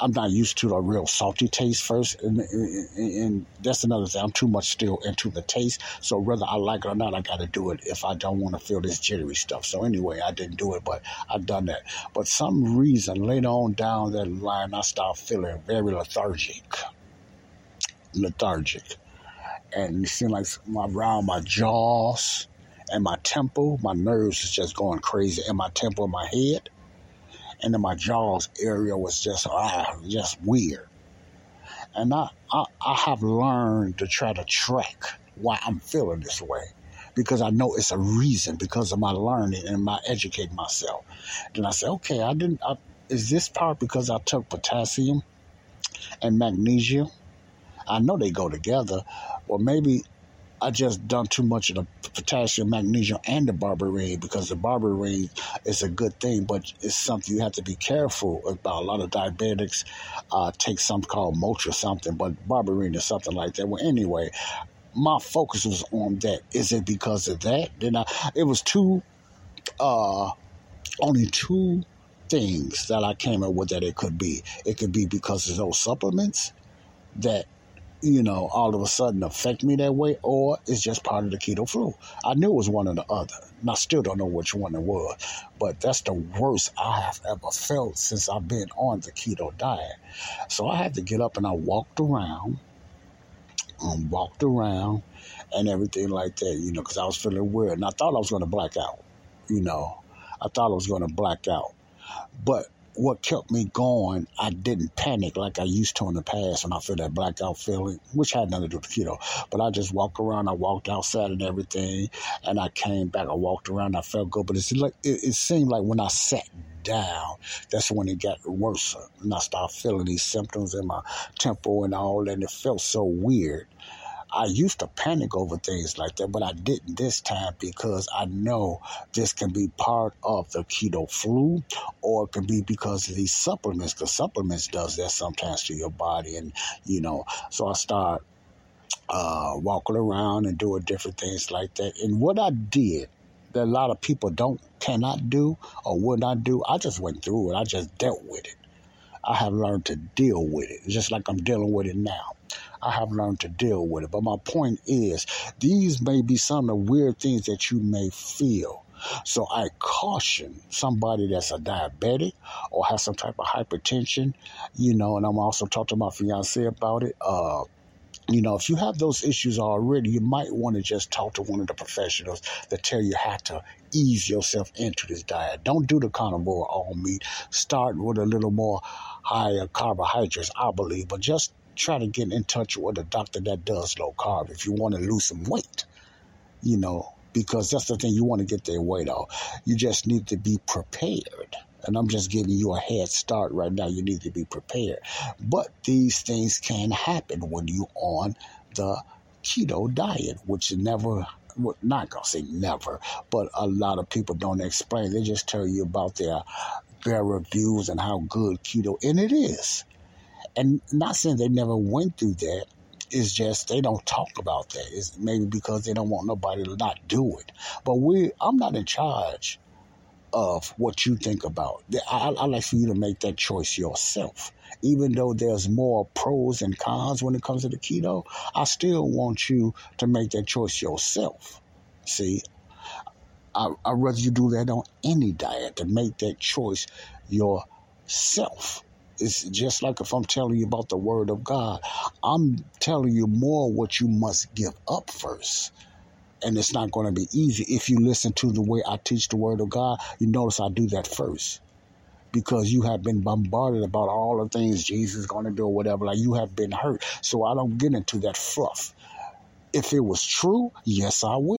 I'm not used to the real salty taste first, and, and, and, that's another thing. I'm too much still into the taste. So whether I like it or not, I got to do it if I don't want to feel this jittery stuff. So anyway, I didn't do it, but I've done that. But some reason later on down that line, I start feeling very lethargic, lethargic, and it seemed like my, around my jaws and my temple, my nerves is just going crazy, and my temple, my head and then my jaws area was just ah, just weird. And I, I, I have learned to try to track why I'm feeling this way because I know it's a reason because of my learning and my educating myself. Then I say, okay, I didn't. I, is this part because I took potassium and magnesium? I know they go together. or maybe I just done too much of the potassium, magnesium, and the berberine because the berberine is a good thing, but it's something you have to be careful about. A lot of diabetics uh, take something called Motrin something, but berberine is something like that. Well, anyway, my focus was on that. Is it because of that? Then I, it was two, uh, only two things that I came up with that it could be. It could be because of those supplements that you know, all of a sudden affect me that way, or it's just part of the keto flu. I knew it was one or the other, and I still don't know which one it was. But that's the worst I have ever felt since I've been on the keto diet. So I had to get up and I walked around, um, walked around, and everything like that, you know, because I was feeling weird, and I thought I was going to black out. You know, I thought I was going to black out, but what kept me going, I didn't panic like I used to in the past when I feel that blackout feeling, which had nothing to do with keto. But I just walked around, I walked outside and everything, and I came back, I walked around, I felt good. But it's like it, it seemed like when I sat down, that's when it got worse. And I started feeling these symptoms in my temple and all, and it felt so weird. I used to panic over things like that, but I didn't this time because I know this can be part of the keto flu or it can be because of these supplements. because supplements does that sometimes to your body and you know, so I start uh, walking around and doing different things like that. And what I did that a lot of people don't cannot do or would not do, I just went through it. I just dealt with it. I have learned to deal with it, just like I'm dealing with it now. I have learned to deal with it. But my point is, these may be some of the weird things that you may feel. So I caution somebody that's a diabetic or has some type of hypertension, you know, and I'm also talking to my fiance about it. Uh, you know, if you have those issues already, you might want to just talk to one of the professionals that tell you how to ease yourself into this diet. Don't do the carnivore all meat. Start with a little more higher carbohydrates, I believe, but just try to get in touch with a doctor that does low carb if you want to lose some weight. You know, because that's the thing you want to get their weight off. You just need to be prepared. And I'm just giving you a head start right now. You need to be prepared. But these things can happen when you're on the keto diet, which never well, not gonna say never, but a lot of people don't explain. They just tell you about their their reviews and how good keto, and it is. And not saying they never went through that, it's just they don't talk about that. It's maybe because they don't want nobody to not do it. But we, I'm not in charge of what you think about. I, I like for you to make that choice yourself. Even though there's more pros and cons when it comes to the keto, I still want you to make that choice yourself. See, I, I'd rather you do that on any diet to make that choice yourself. It's just like if I'm telling you about the Word of God, I'm telling you more what you must give up first. And it's not going to be easy. If you listen to the way I teach the Word of God, you notice I do that first. Because you have been bombarded about all the things Jesus is going to do or whatever. Like you have been hurt. So I don't get into that fluff. If it was true, yes, I would.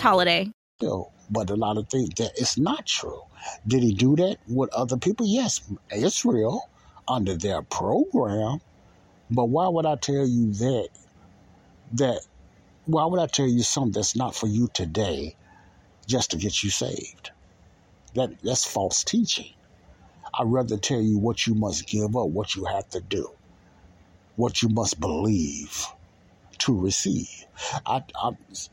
holiday. But a lot of things that it's not true. Did he do that with other people? Yes, Israel under their program. But why would I tell you that? That why would I tell you something that's not for you today, just to get you saved? That that's false teaching. I'd rather tell you what you must give up, what you have to do, what you must believe to receive. I, I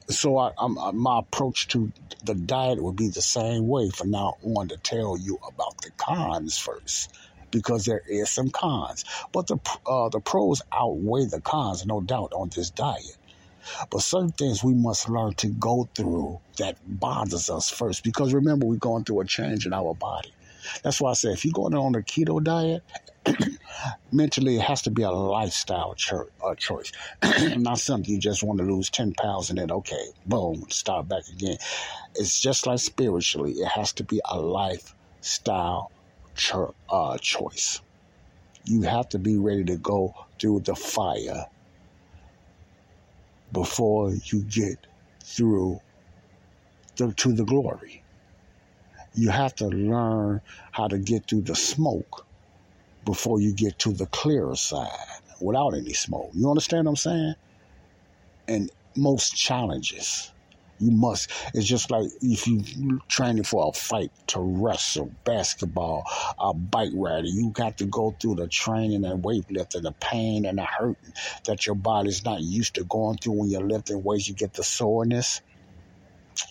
so I, I'm, my approach to the diet would be the same way from now on to tell you about the cons first because there is some cons, but the uh, the pros outweigh the cons, no doubt, on this diet. But certain things we must learn to go through that bothers us first, because remember we're going through a change in our body. That's why I say if you're going on a keto diet, mentally it has to be a lifestyle cho- choice, not something you just want to lose 10 pounds and then, okay, boom, start back again. It's just like spiritually, it has to be a lifestyle cho- uh, choice. You have to be ready to go through the fire before you get through the, to the glory. You have to learn how to get through the smoke before you get to the clearer side without any smoke. You understand what I'm saying? And most challenges, you must. It's just like if you training for a fight to wrestle, basketball, a bike rider. You got to go through the training and weightlifting, the pain and the hurting that your body's not used to going through when you're lifting weights. You get the soreness.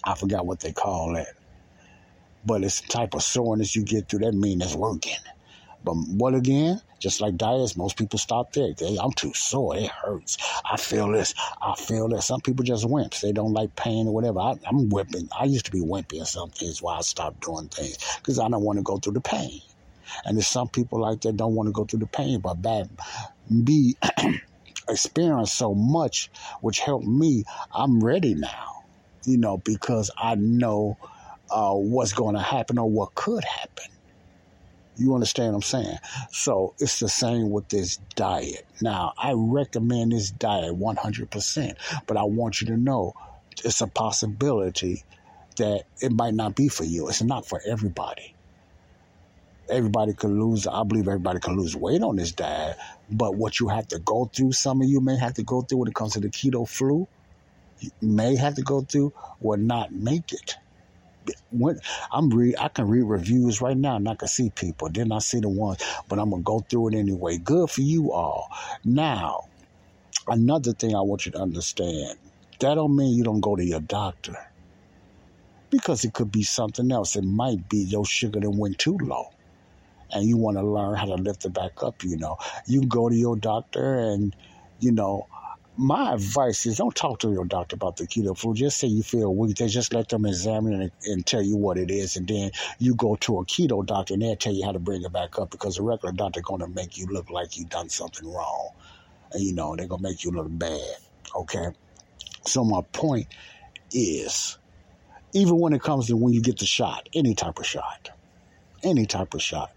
I forgot what they call that, but it's the type of soreness you get through. That means it's working. But what again? Just like diets, most people stop there. They, I'm too sore. It hurts. I feel this. I feel this. Some people just wimps. They don't like pain or whatever. I, am whipping. I used to be wimpy in some things. Why I stopped doing things because I don't want to go through the pain. And there's some people like that don't want to go through the pain, but bad be experience so much, which helped me. I'm ready now, you know, because I know uh, what's going to happen or what could happen. You understand what I'm saying? So it's the same with this diet. Now, I recommend this diet 100%, but I want you to know it's a possibility that it might not be for you. It's not for everybody. everybody could lose. I believe everybody can lose weight on this diet, but what you have to go through, some of you may have to go through when it comes to the keto flu, you may have to go through or not make it. When I'm read, I can read reviews right now, and I can see people. Then I see the ones, but I'm gonna go through it anyway. Good for you all. Now, another thing I want you to understand: that don't mean you don't go to your doctor, because it could be something else. It might be your sugar that went too low and you want to learn how to lift it back up, you know, you can go to your doctor and, you know, my advice is don't talk to your doctor about the keto food. Just say you feel weak. They just let them examine it and tell you what it is, and then you go to a keto doctor and they'll tell you how to bring it back up because a regular doctor going to make you look like you done something wrong, and you know they're gonna make you look bad. Okay, so my point is, even when it comes to when you get the shot, any type of shot, any type of shot,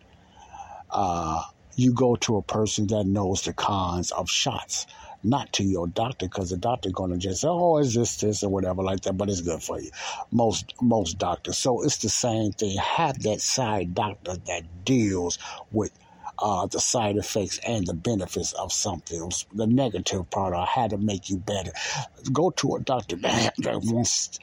uh, you go to a person that knows the cons of shots, not to your doctor, because the doctor going to just say, "Oh, is this this or whatever like that," but it's good for you. Most most doctors, so it's the same thing. Have that side doctor that deals with. Uh, the side effects and the benefits of something, the negative part, or how to make you better. Go to a doctor that, that wants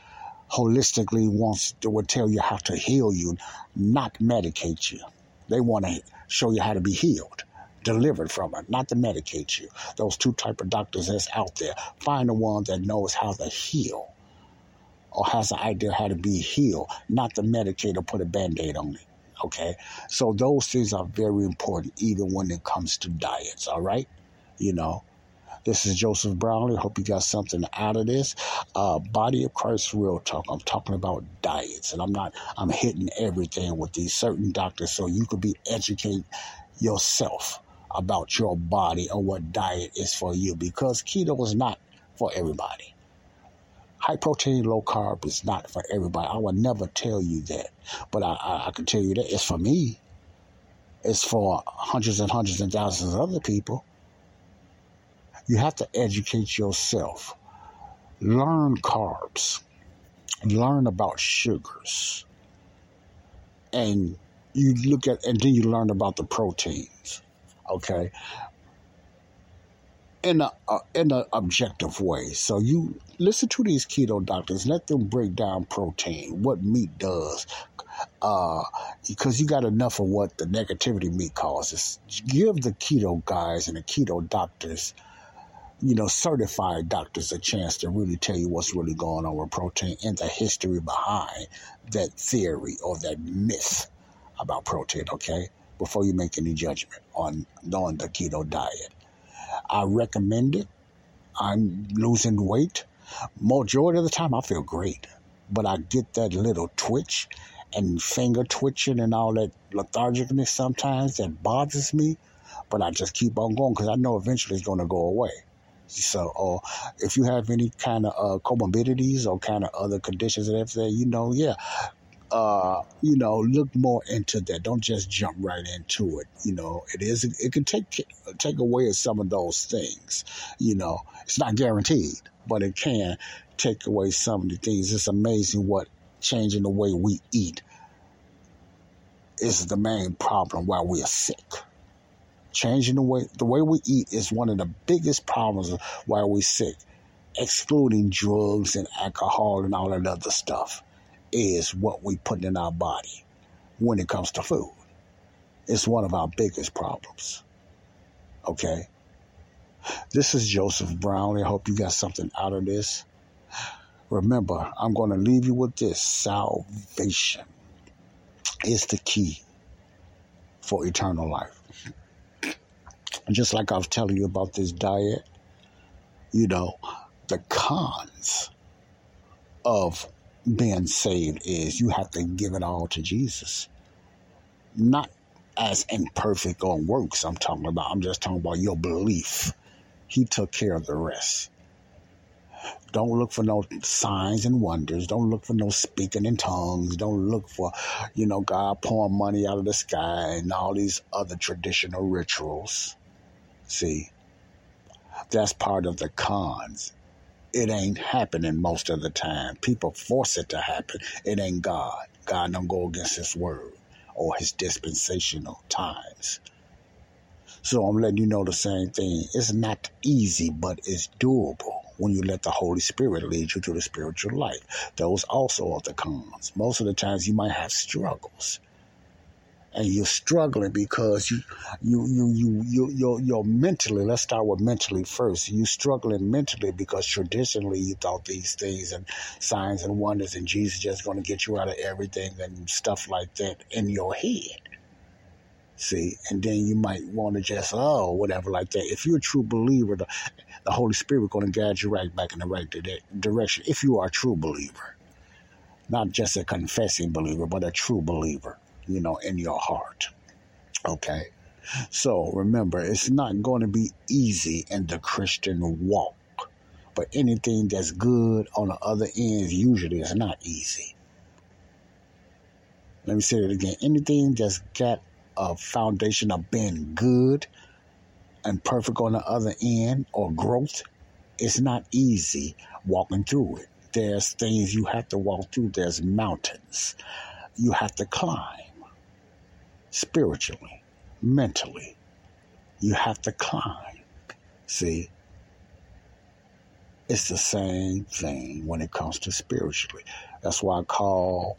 holistically wants to will tell you how to heal you, not medicate you. They want to show you how to be healed, delivered from it, not to medicate you. Those two type of doctors that's out there. Find the one that knows how to heal or has an idea how to be healed, not to medicate or put a band-aid on it. Okay? So those things are very important even when it comes to diets, all right? You know. This is Joseph Brownlee. Hope you got something out of this. Uh, Body of Christ Real Talk. I'm talking about diets, and I'm not. I'm hitting everything with these certain doctors, so you could be educate yourself about your body and what diet is for you. Because keto is not for everybody. High protein, low carb is not for everybody. I would never tell you that, but I, I, I can tell you that it's for me. It's for hundreds and hundreds and thousands of other people. You have to educate yourself. Learn carbs. Learn about sugars. And you look at, and then you learn about the proteins. Okay. In a, uh, in an objective way. So you listen to these keto doctors. Let them break down protein, what meat does, uh, because you got enough of what the negativity meat causes. Give the keto guys and the keto doctors you know, certified doctors a chance to really tell you what's really going on with protein and the history behind that theory or that myth about protein, okay? Before you make any judgment on, on the keto diet. I recommend it. I'm losing weight. Majority of the time, I feel great, but I get that little twitch and finger twitching and all that lethargicness sometimes that bothers me. But I just keep on going because I know eventually it's going to go away. So, or if you have any kind of uh, comorbidities or kind of other conditions and everything, you know, yeah, uh, you know, look more into that. Don't just jump right into it. You know, it is it can take take away some of those things. You know, it's not guaranteed, but it can take away some of the things. It's amazing what changing the way we eat is the main problem while we are sick. Changing the way the way we eat is one of the biggest problems while we're sick, excluding drugs and alcohol and all that other stuff, is what we put in our body when it comes to food. It's one of our biggest problems. Okay? This is Joseph Brownlee. I hope you got something out of this. Remember, I'm going to leave you with this salvation is the key for eternal life just like I was telling you about this diet, you know, the cons of being saved is you have to give it all to Jesus. Not as imperfect on works I'm talking about. I'm just talking about your belief. He took care of the rest. Don't look for no signs and wonders. Don't look for no speaking in tongues. Don't look for, you know, God pouring money out of the sky and all these other traditional rituals. See, that's part of the cons. It ain't happening most of the time. People force it to happen. It ain't God. God don't go against His word. or his dispensational times. So I'm letting you know the same thing. It's not easy, but it's doable when you let the Holy Spirit lead you to the spiritual life. Those also are the cons. Most of the times you might have struggles. And you're struggling because you you you you you you're, you're mentally, let's start with mentally first. You're struggling mentally because traditionally you thought these things and signs and wonders and Jesus just gonna get you out of everything and stuff like that in your head. See, and then you might want to just, oh, whatever, like that. If you're a true believer, the, the Holy Spirit going to guide you right back in the right direction. If you are a true believer, not just a confessing believer, but a true believer, you know, in your heart. Okay. So remember, it's not going to be easy in the Christian walk, but anything that's good on the other end usually is not easy. Let me say it again. Anything that's got a foundation of being good and perfect on the other end or growth, it's not easy walking through it. There's things you have to walk through, there's mountains you have to climb spiritually, mentally. You have to climb. See, it's the same thing when it comes to spiritually. That's why I call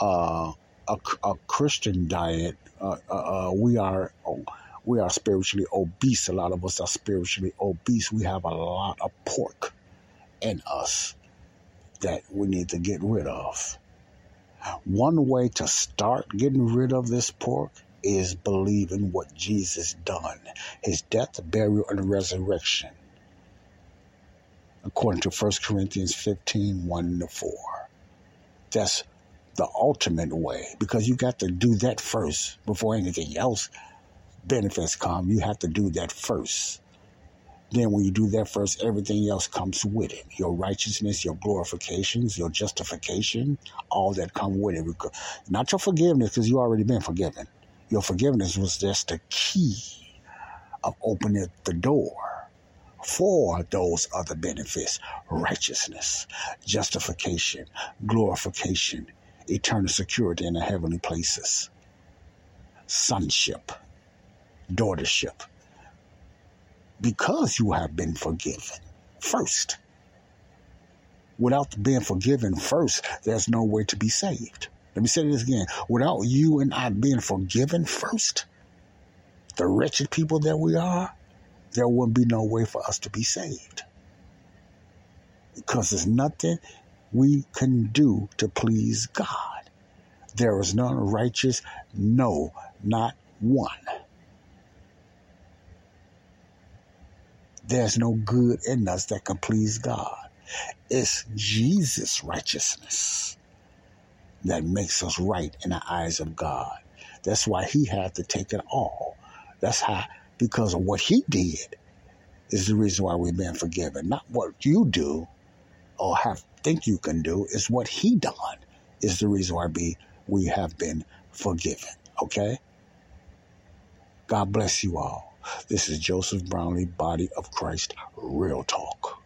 uh, a, a Christian diet uh, uh, uh, we are we are spiritually obese. A lot of us are spiritually obese. We have a lot of pork in us that we need to get rid of. One way to start getting rid of this pork is believing what Jesus done, his death, burial, and resurrection. According to 1 Corinthians 15, 1 to 4. That's the ultimate way because you got to do that first before anything else benefits come. You have to do that first. Then, when you do that first, everything else comes with it. Your righteousness, your glorifications, your justification, all that come with it. Not your forgiveness, because you already been forgiven. Your forgiveness was just the key of opening the door for those other benefits righteousness, justification, glorification, eternal security in the heavenly places, sonship, daughtership, because you have been forgiven first. Without being forgiven first, there's no way to be saved. Let me say this again. Without you and I being forgiven first, the wretched people that we are, there wouldn't be no way for us to be saved. Because there's nothing we can do to please God. There is none righteous, no, not one. There's no good in us that can please God. It's Jesus' righteousness that makes us right in the eyes of God. That's why he had to take it all. That's how, because of what he did, is the reason why we've been forgiven. Not what you do or have think you can do is what he done is the reason why we, we have been forgiven. Okay? God bless you all. This is Joseph Brownlee, Body of Christ, Real Talk.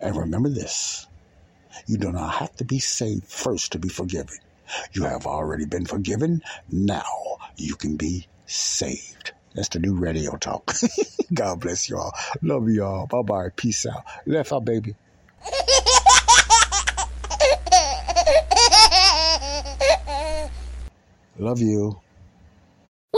And remember this you do not have to be saved first to be forgiven. You have already been forgiven. Now you can be saved. That's the new radio talk. God bless you all. Love you all. Bye bye. Peace out. Left out, baby. Love you.